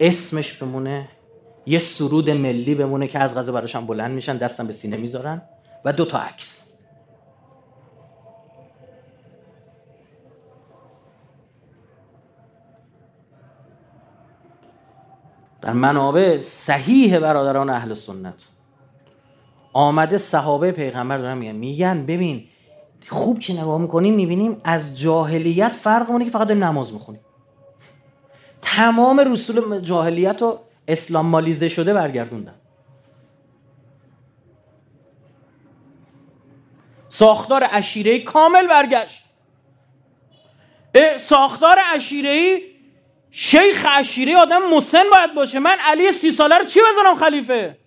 Speaker 2: اسمش بمونه. یه سرود ملی بمونه که از غذا براشم بلند میشن دستم به سینه می‌ذارن و دو تا عکس. در منابع صحیح برادران اهل سنت آمده صحابه پیغمبر دارن میگن میگن ببین خوب که نگاه می‌کنیم می‌بینیم از جاهلیت فرق که فقط داریم نماز می‌خونیم. تمام رسول جاهلیت رو اسلام مالیزه شده برگردوندن. ساختار اشیره کامل برگشت. ساختار اشیره شیخ اشیره آدم مسن باید باشه. من علی سی ساله رو چی بزنم خلیفه؟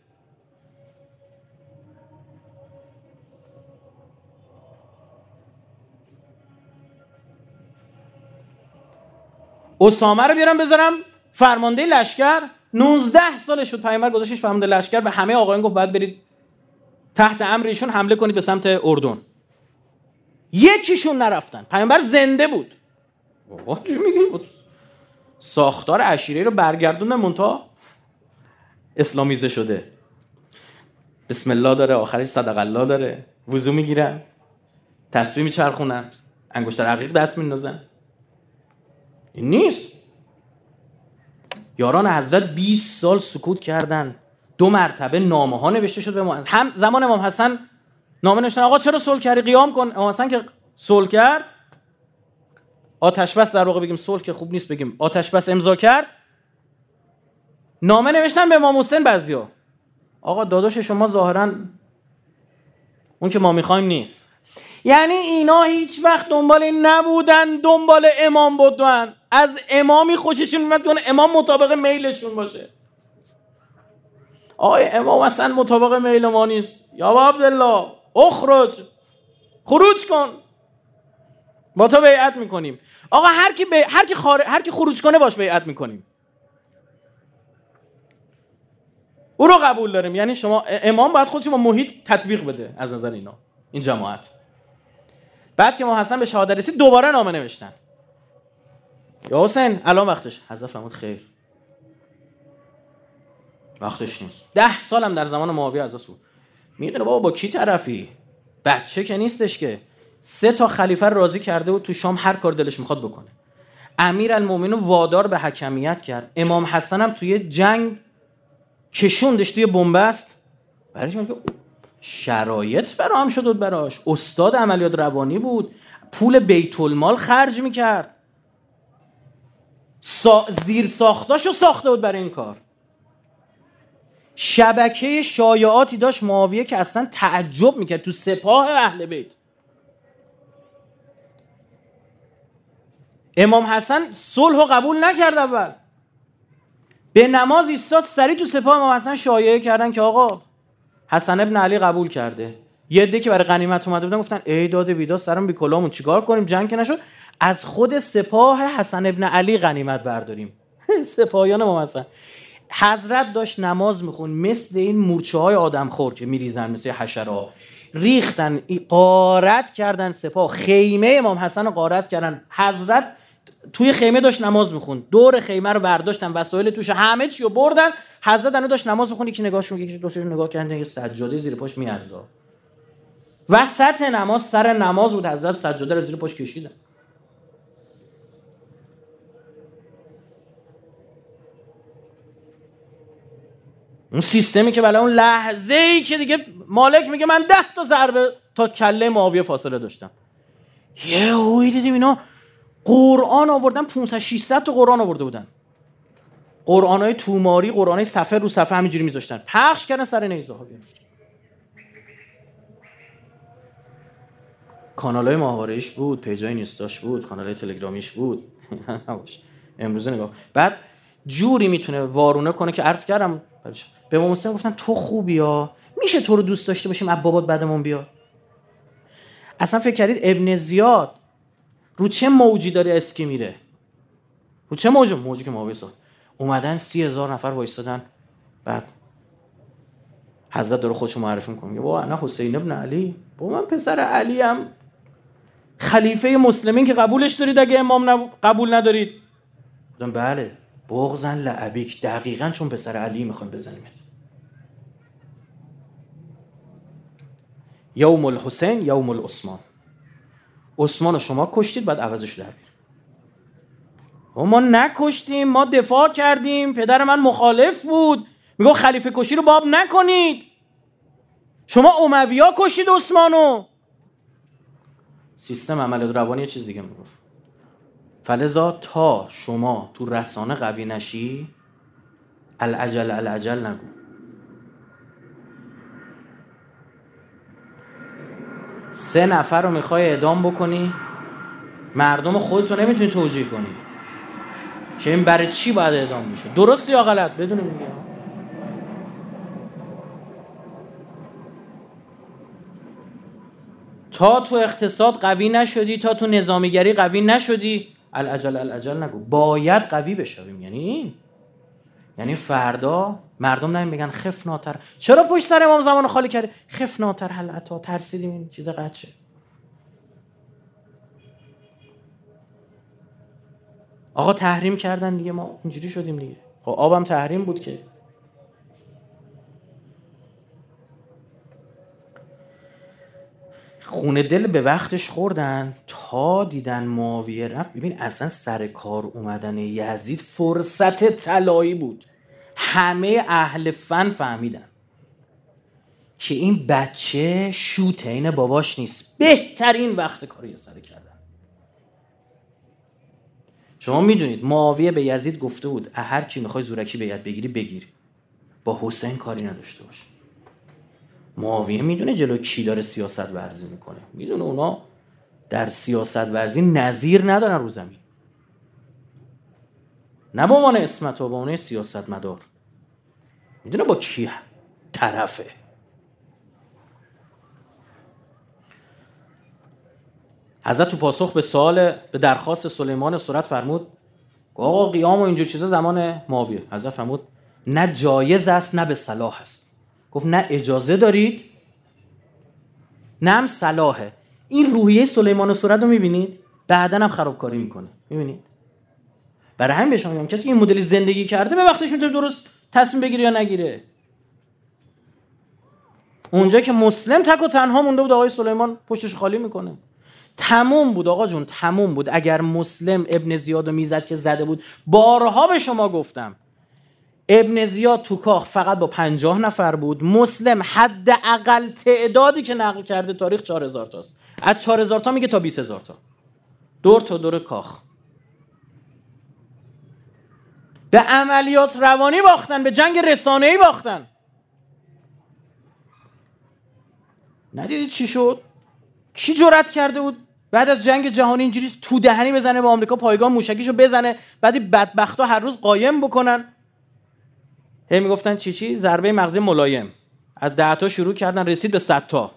Speaker 2: اسامه رو بیارم بذارم. فرمانده لشکر. 19 سال شد پیامبر گذاشتش فرمانده لشکر به همه آقایان گفت باید برید تحت امر ایشون حمله کنید به سمت اردن. یکیشون نرفتن. پیامبر زنده بود. ساختار عشیره رو برگردون منتها اسلامیزه شده. بسم الله داره آخرش صدق الله داره. وضو می‌گیرن تصویر میچرخونن انگشتر عقیق دست میندازن. این نیست. یاران حضرت 20 سال سکوت کردن دو مرتبه نامه ها نوشته شد به هم زمان امام حسن نامه نوشتن آقا چرا صلح کردی؟ قیام کن. امام حسن که صلح کرد. آتش بس در واقع بگیم صلح که خوب نیست بگیم آتش بس امضا کرد. نامه نوشتن به امام حسین بعضیا. آقا داداش شما ظاهرا اون که ما می‌خوایم نیست. یعنی اینا هیچ وقت دنبال نبودن دنبال امام بودن. از امامی خوششون میاد که امام مطابق میلشون باشه. آقای امام اصلا مطابق میل ما نیست. یا عبدالله اخرج خروج کن. با تو بیعت می‌کنیم. آقا هر کی, هر کی, هر کی خروج کنه باش بیعت می‌کنیم. او رو قبول داریم. یعنی شما امام باید خودش با محیط تطبیق بده از نظر اینا. این جماعت. بعد که ما حسن به شهادت رسید دوباره نامه نوشتن. یا حسین الان وقتش. حضرت فرمود خیر. وقتش نیست. ده سالم در زمان معاویه از بود می‌دونه بابا با کی طرفی؟ بچه که نیستش که. سه تا خلیفه راضی کرده و تو شام هر کار دلش می‌خواد بکنه. امیر المومنین وادار به حکمیت کرد. امام حسن هم توی جنگ کشوندش توی بنبست. برایش میگه شرایط فراهم شد براش استاد عملیات روانی بود. پول بیت المال خرج می‌کرد. سا... زیر ساختاشو ساخته بود برای این کار. شبکه شایعاتی داشت معاویه که اصلا تعجب می‌کرد تو سپاه اهل بیت. امام حسن صلح قبول نکرد اول. به نماز ایستاد سری تو سپاه امام حسن شایعه کردن که آقا حسن ابن علی قبول کرده. یه که برای غنیمت اومده بودن گفتن ای داد بیدا سرم بی کلامون چیکار کنیم؟ جنگ که نشد؟ از خود سپاه حسن ابن علی غنیمت برداریم. <laughs> سپاهیان امام حسن حضرت داشت نماز میخون مثل این مورچه های آدم خور که میریزن مثل حشرا ریختن قارت کردن سپاه. خیمه امام حسن قارت کردن. حضرت توی خیمه داشت نماز میخون دور خیمه رو برداشتن وسایل توش همه چی رو بردن. حضرت انو داشت نماز میخون یکی نگاهش میگه یکی دوستش نگاه کردن یه سجاده زیر پاش میارزا. وسط نماز سر نماز بود حضرت سجاده رو زیر پاش کشیدن. اون سیستمی که بلا اون لحظه ای که دیگه مالک میگه من ده تا ضربه تا کله معاویه فاصله داشتم. یه هوی دیدیم اینا قرآن آوردن 500 600 تا قرآن آورده بودن. قرآن های توماری قرآن های صفحه رو صفحه همینجوری میذاشتن. پخش کردن سر نیزه ها گرفت کانال های ماهوارهش بود پیجای نیستاش بود کانال های تلگرامیش بود. <laughs> امروزه نگاه بعد جوری می‌تونه وارونه کنه که عرض کردم به ما گفتن تو خوبی ها؟ میشه تو رو دوست داشته باشیم بابات بعدمون بیا. اصلا فکر کردید ابن زیاد رو چه موجی داره اسکی میره؟ رو چه موجی؟ موجی که ما اومدن سی هزار نفر وایستادن. بعد حضرت داره خودشو معرفی می‌کنه. با انا حسین ابن علی. با من پسر علی هم خلیفه مسلمین که قبولش دارید اگه امام قبول ندارید. بله. بغزن لعبیک. دقیقا چون پسر علی می‌خوایم بزنیمت. یوم الحسین یوم العثمان. عثمان شما کشتید بعد عوضش در ما نکشتیم ما دفاع کردیم. پدر من مخالف بود. میگو خلیفه کشی رو باب نکنید. شما امویا کشید عثمانو. سیستم عمل روانی چیز دیگه می‌گفت. فلزا تا شما تو رسانه قوی نشی العجل العجل نگو. سه نفر رو می‌خوای اعدام بکنی مردم خودتو نمی‌تونی توجیه کنی. که این برای چی باید اعدام میشه؟ درست یا غلط؟ بدون میگه تا تو اقتصاد قوی نشدی تا تو نظامیگری قوی نشدی العجل العجل نگو. باید قوی بشویم. یعنی؟ این یعنی فردا مردم نمیم بگن خف ناتر. چرا پشت سر امام زمان خالی کرده خف ناتر عطا ترسیدیم این چیز قد آقا تحریم کردن دیگه. ما اینجوری شدیم دیگه. خب آبم تحریم بود که. خونه دل به وقتش خوردن. تا دیدن معاویه رفت. ببین اصلا سر کار اومدن یزید فرصت طلایی بود. همه اهل فن فهمیدن که این بچه شوته این باباش نیست. بهترین وقت کاری سر کردن. شما می‌دونید معاویه به یزید گفته بود هر کی می‌خوای زورکی به بگیری بگیر. با حسین کاری نداشته باش. معاویه می‌دونه جلو کی داره سیاست ورزی می‌کنه. می‌دونه اونا در سیاست ورزی نظیر ندارن رو زمین. نه به عنوان اسمت و به عنوان سیاست مدار می‌دونه با کی طرفه؟ حضرت تو پاسخ به سوال به درخواست سلیمان سرت فرمود آقا قیام و اینجور چیزا زمان معاویه حضرت فرمود نه جایز است نه به صلاح است. گفت نه اجازه دارید نه هم صلاحه. این روحیه سلیمان سورت رو می‌بینید؟ بعدا هم خرابکاری می‌کنه. می‌بینید؟ برای همین به میگم کسی این مدلی زندگی کرده به وقتش می‌تونه درست تصمیم بگیره یا نگیره. اونجا که مسلم تک و تنها مونده بود آقای سلیمان پشتش خالی می‌کنه. تموم بود آقا جون تموم بود. اگر مسلم ابن زیاد و می‌زد که زده بود بارها به شما گفتم. ابن زیاد تو کاخ فقط با پنجاه نفر بود. مسلم حد اقل تعدادی که نقل کرده تاریخ چهار هزار تاست. از چهار هزار تا میگه تا بیس هزار تا. دور تا دور کاخ. به عملیات روانی باختن به جنگ رسانه‌ای باختن. ندیدید چی شد؟ کی جرأت کرده بود بعد از جنگ جهانی اینجوری تو دهنی بزنه به آمریکا پایگاه موشکیشو بزنه بعدی بدبختا هر روز قایم بکنن؟ هی می‌گفتن چی چی؟ ضربه مغزی ملایم. از ده تا شروع کردن رسید به 100 تا.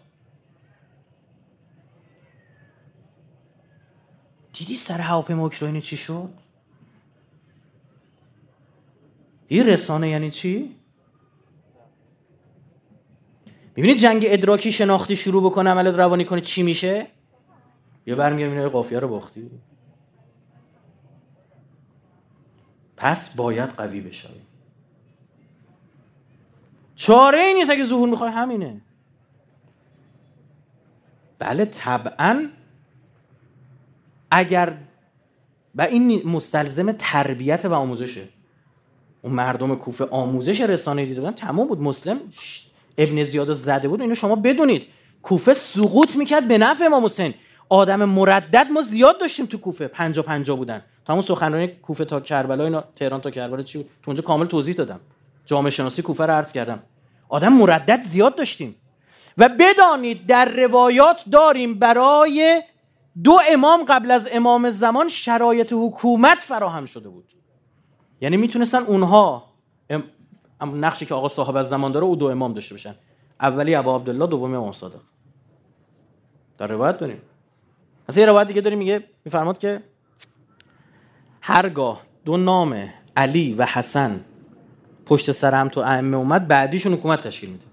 Speaker 2: دیدی سر هواپیما اوکراینی چی شد؟ دیدی رسانه یعنی چی؟ می‌بینید جنگ ادراکی شناختی شروع بکنه عمل روانی کنه چی میشه؟ یا برمیگردیم این قافیه رو باختی؟ پس باید قوی بشویم چاره ای نیست اگه ظهور می‌خوای همینه. بله طبعا اگر و این مستلزم تربیت و آموزشه. اون مردم کوفه آموزش رسانه دیده بودن تمام بود. مسلم ابن زیاد زده بود. اینو شما بدونید. کوفه سقوط می‌کرد به نفع امام حسین. آدم مردد ما زیاد داشتیم تو کوفه. پنجا پنجا بودن. تا همون سخنرانی کوفه تا کربلا اینا تهران تا کربلا چی تو اونجا کامل توضیح دادم. جامعه شناسی کوفه رو عرض کردم. آدم مردد زیاد داشتیم. و بدانید در روایات داریم برای دو امام قبل از امام زمان شرایط حکومت فراهم شده بود. یعنی می‌تونستن اونها نقشی که آقا صاحب از زمان داره او دو امام داشته باشن. اولی ابا عبدالله دومی امام صادق. در روایت داریم. از یه روایت دیگه داریم میگه میفرماد که هرگاه دو نام علی و حسن پشت سر هم تو ائمه اومد بعدیشون حکومت تشکیل میده.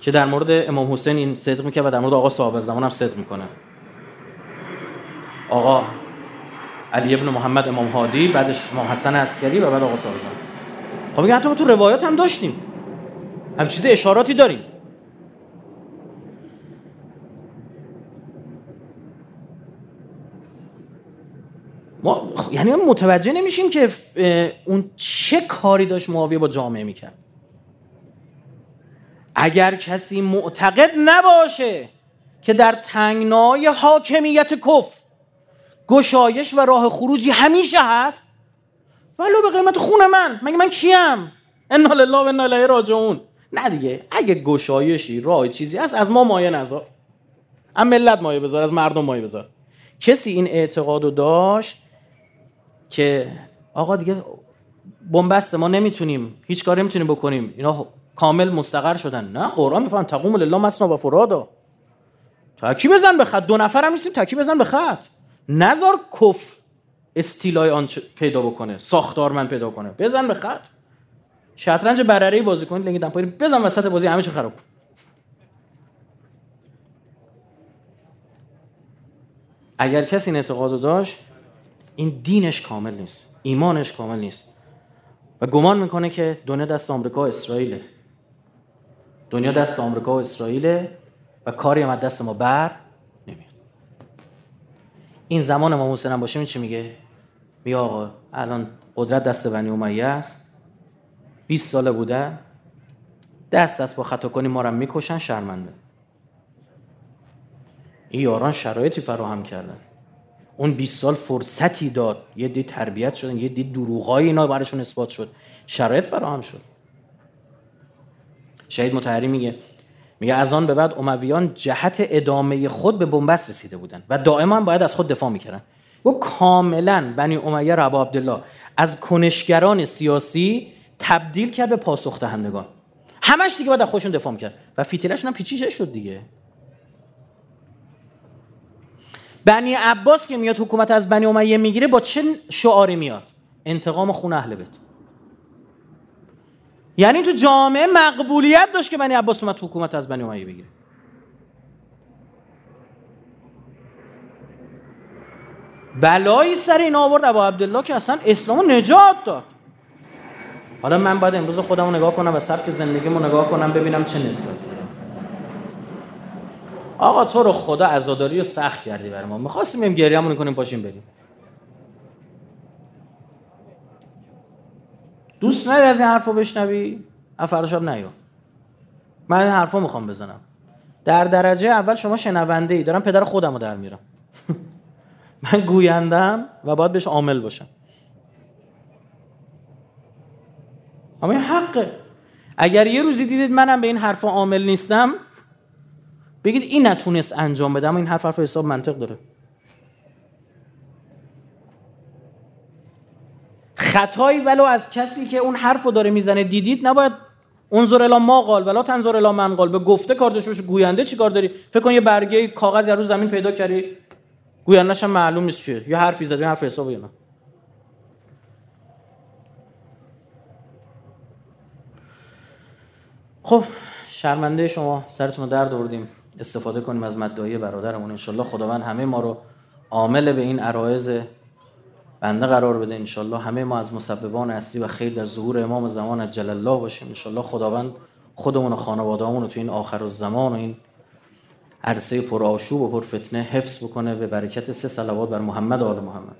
Speaker 2: که در مورد امام حسین این صدق می‌کنه و در مورد آقا صاحب زمان هم صدق می‌کنه. آقا علی ابن محمد امام هادی بعدش امام حسن عسکری و بعد آقا صاحب زمان. خب میگه حتی ما تو روایات هم داشتیم. هم چیز اشاراتی داریم. ما یعنی متوجه نمیشیم که اون چه کاری داشت معاویه با جامعه می‌کرد. اگر کسی معتقد نباشه که در تنگنای حاکمیت کف گشایش و راه خروجی همیشه هست ولو به قیمت خون من مگه من کیم؟ انا لله و انا الیه راجعون. نه دیگه اگه گشایشی راه چیزی هست از ما مایه نذار. از ملت مایه بذار از مردم مایه بذار. کسی این اعتقادو داشت که آقا دیگه بنبسته ما نمی‌تونیم هیچ کاری نمی‌تونیم بکنیم. اینا کامل مستقر شدن. نه قرآن میفهم تقوم لله مسنا و فرادا. تکی بزن به خط. دو نفر هم نیستیم تکی بزن به خط. نزار کف استیلای آن پیدا بکنه ساختار من پیدا کنه. بزن به خط. شطرنج برره بازی کنید لنگ دمپایی بزن وسط بازی همه چی خراب اگر کسی این اعتقادو داشت این دینش کامل نیست ایمانش کامل نیست. و گمان می‌کنه که دنیا دست آمریکا و اسرائیله. دنیا دست آمریکا و اسرائیله و کاری هم دست ما بر نمیاد. این زمان ما حسین هم باشه چی میگه؟ میگه آقا الان قدرت دست بنی امیه است. 20 ساله بوده. دست دست با خطا کنی ما رو می‌کشن شرمنده. این یاران شرایطی فراهم کردن. اون 20 سال فرصتی داد. یه دی تربیت شدن یه دی دروغای اینا براشون اثبات شد. شرایط فراهم شد. شهید متحری میگه میگه از آن به بعد امویان جهت ادامه خود به بنبست رسیده بودن و دائما باید از خود دفاع می‌کردن. و کاملا بنی امیه ربا عبدالله از کنشگران سیاسی تبدیل کرد به پاسخ دهندگان. همش دیگه باید از خودشون دفاع می‌کرد و فیتیلشون هم پیچیشه شد دیگه. بنی عباس که میاد حکومت از بنی امیه می‌گیره با چه شعاری میاد؟ انتقام خون اهل بیت. یعنی تو جامعه مقبولیت داشت که بنی عباس اومد حکومت از بنی امیه بگیره. بلایی سر این آورد ابا عبدالله که اصلا اسلامو نجات داد. حالا من باید امروز خودم نگاه کنم و سبک زندگیمو نگاه کنم ببینم چه نسبت آقا تو رو خدا عزاداری رو سخت کردی برای ما. می‌خواستیم گریه‌مون کنیم پاشیم بریم. دوست نداری از این حرفو بشنوی؟ افراشاب نیا من این حرفو می‌خوام بزنم. در درجه اول شما شنونده ای. دارم پدر خودم رو در میرم. <laughs> من گویندم و باید بهش عامل باشم. اما این حقه. اگر یه روزی دیدید منم به این حرفا عامل نیستم بگید این نتونست انجام بده اما این حرف حرف حساب منطق داره. خطایی ولو از کسی که اون حرف رو داره می‌زنه دیدید نباید انظر الا ما قال ولا تنظر الا من قال. به گفته کار داشته باشه. گوینده چی کار داری؟ فکر کن یه برگه کاغذ یا رو زمین پیدا کردی. گویندش هم معلوم نیست چیه. یه حرفی زدی حرف حساب یا نه. خب شرمنده شما سرتون رو درد آوردیم. استفاده کنیم از مدعای برادرمون. انشالله خداوند همه ما رو عامل به این عرایز بنده قرار بده انشالله همه ما از مسببان اصلی و خیر در ظهور امام زمان جل الله باشیم. انشالله خداوند خودمون و خانواده‌مون رو تو این آخر الزمان و این عرصه پر آشوب و پر فتنه حفظ بکنه. به برکت سه صلوات بر محمد و آل محمد.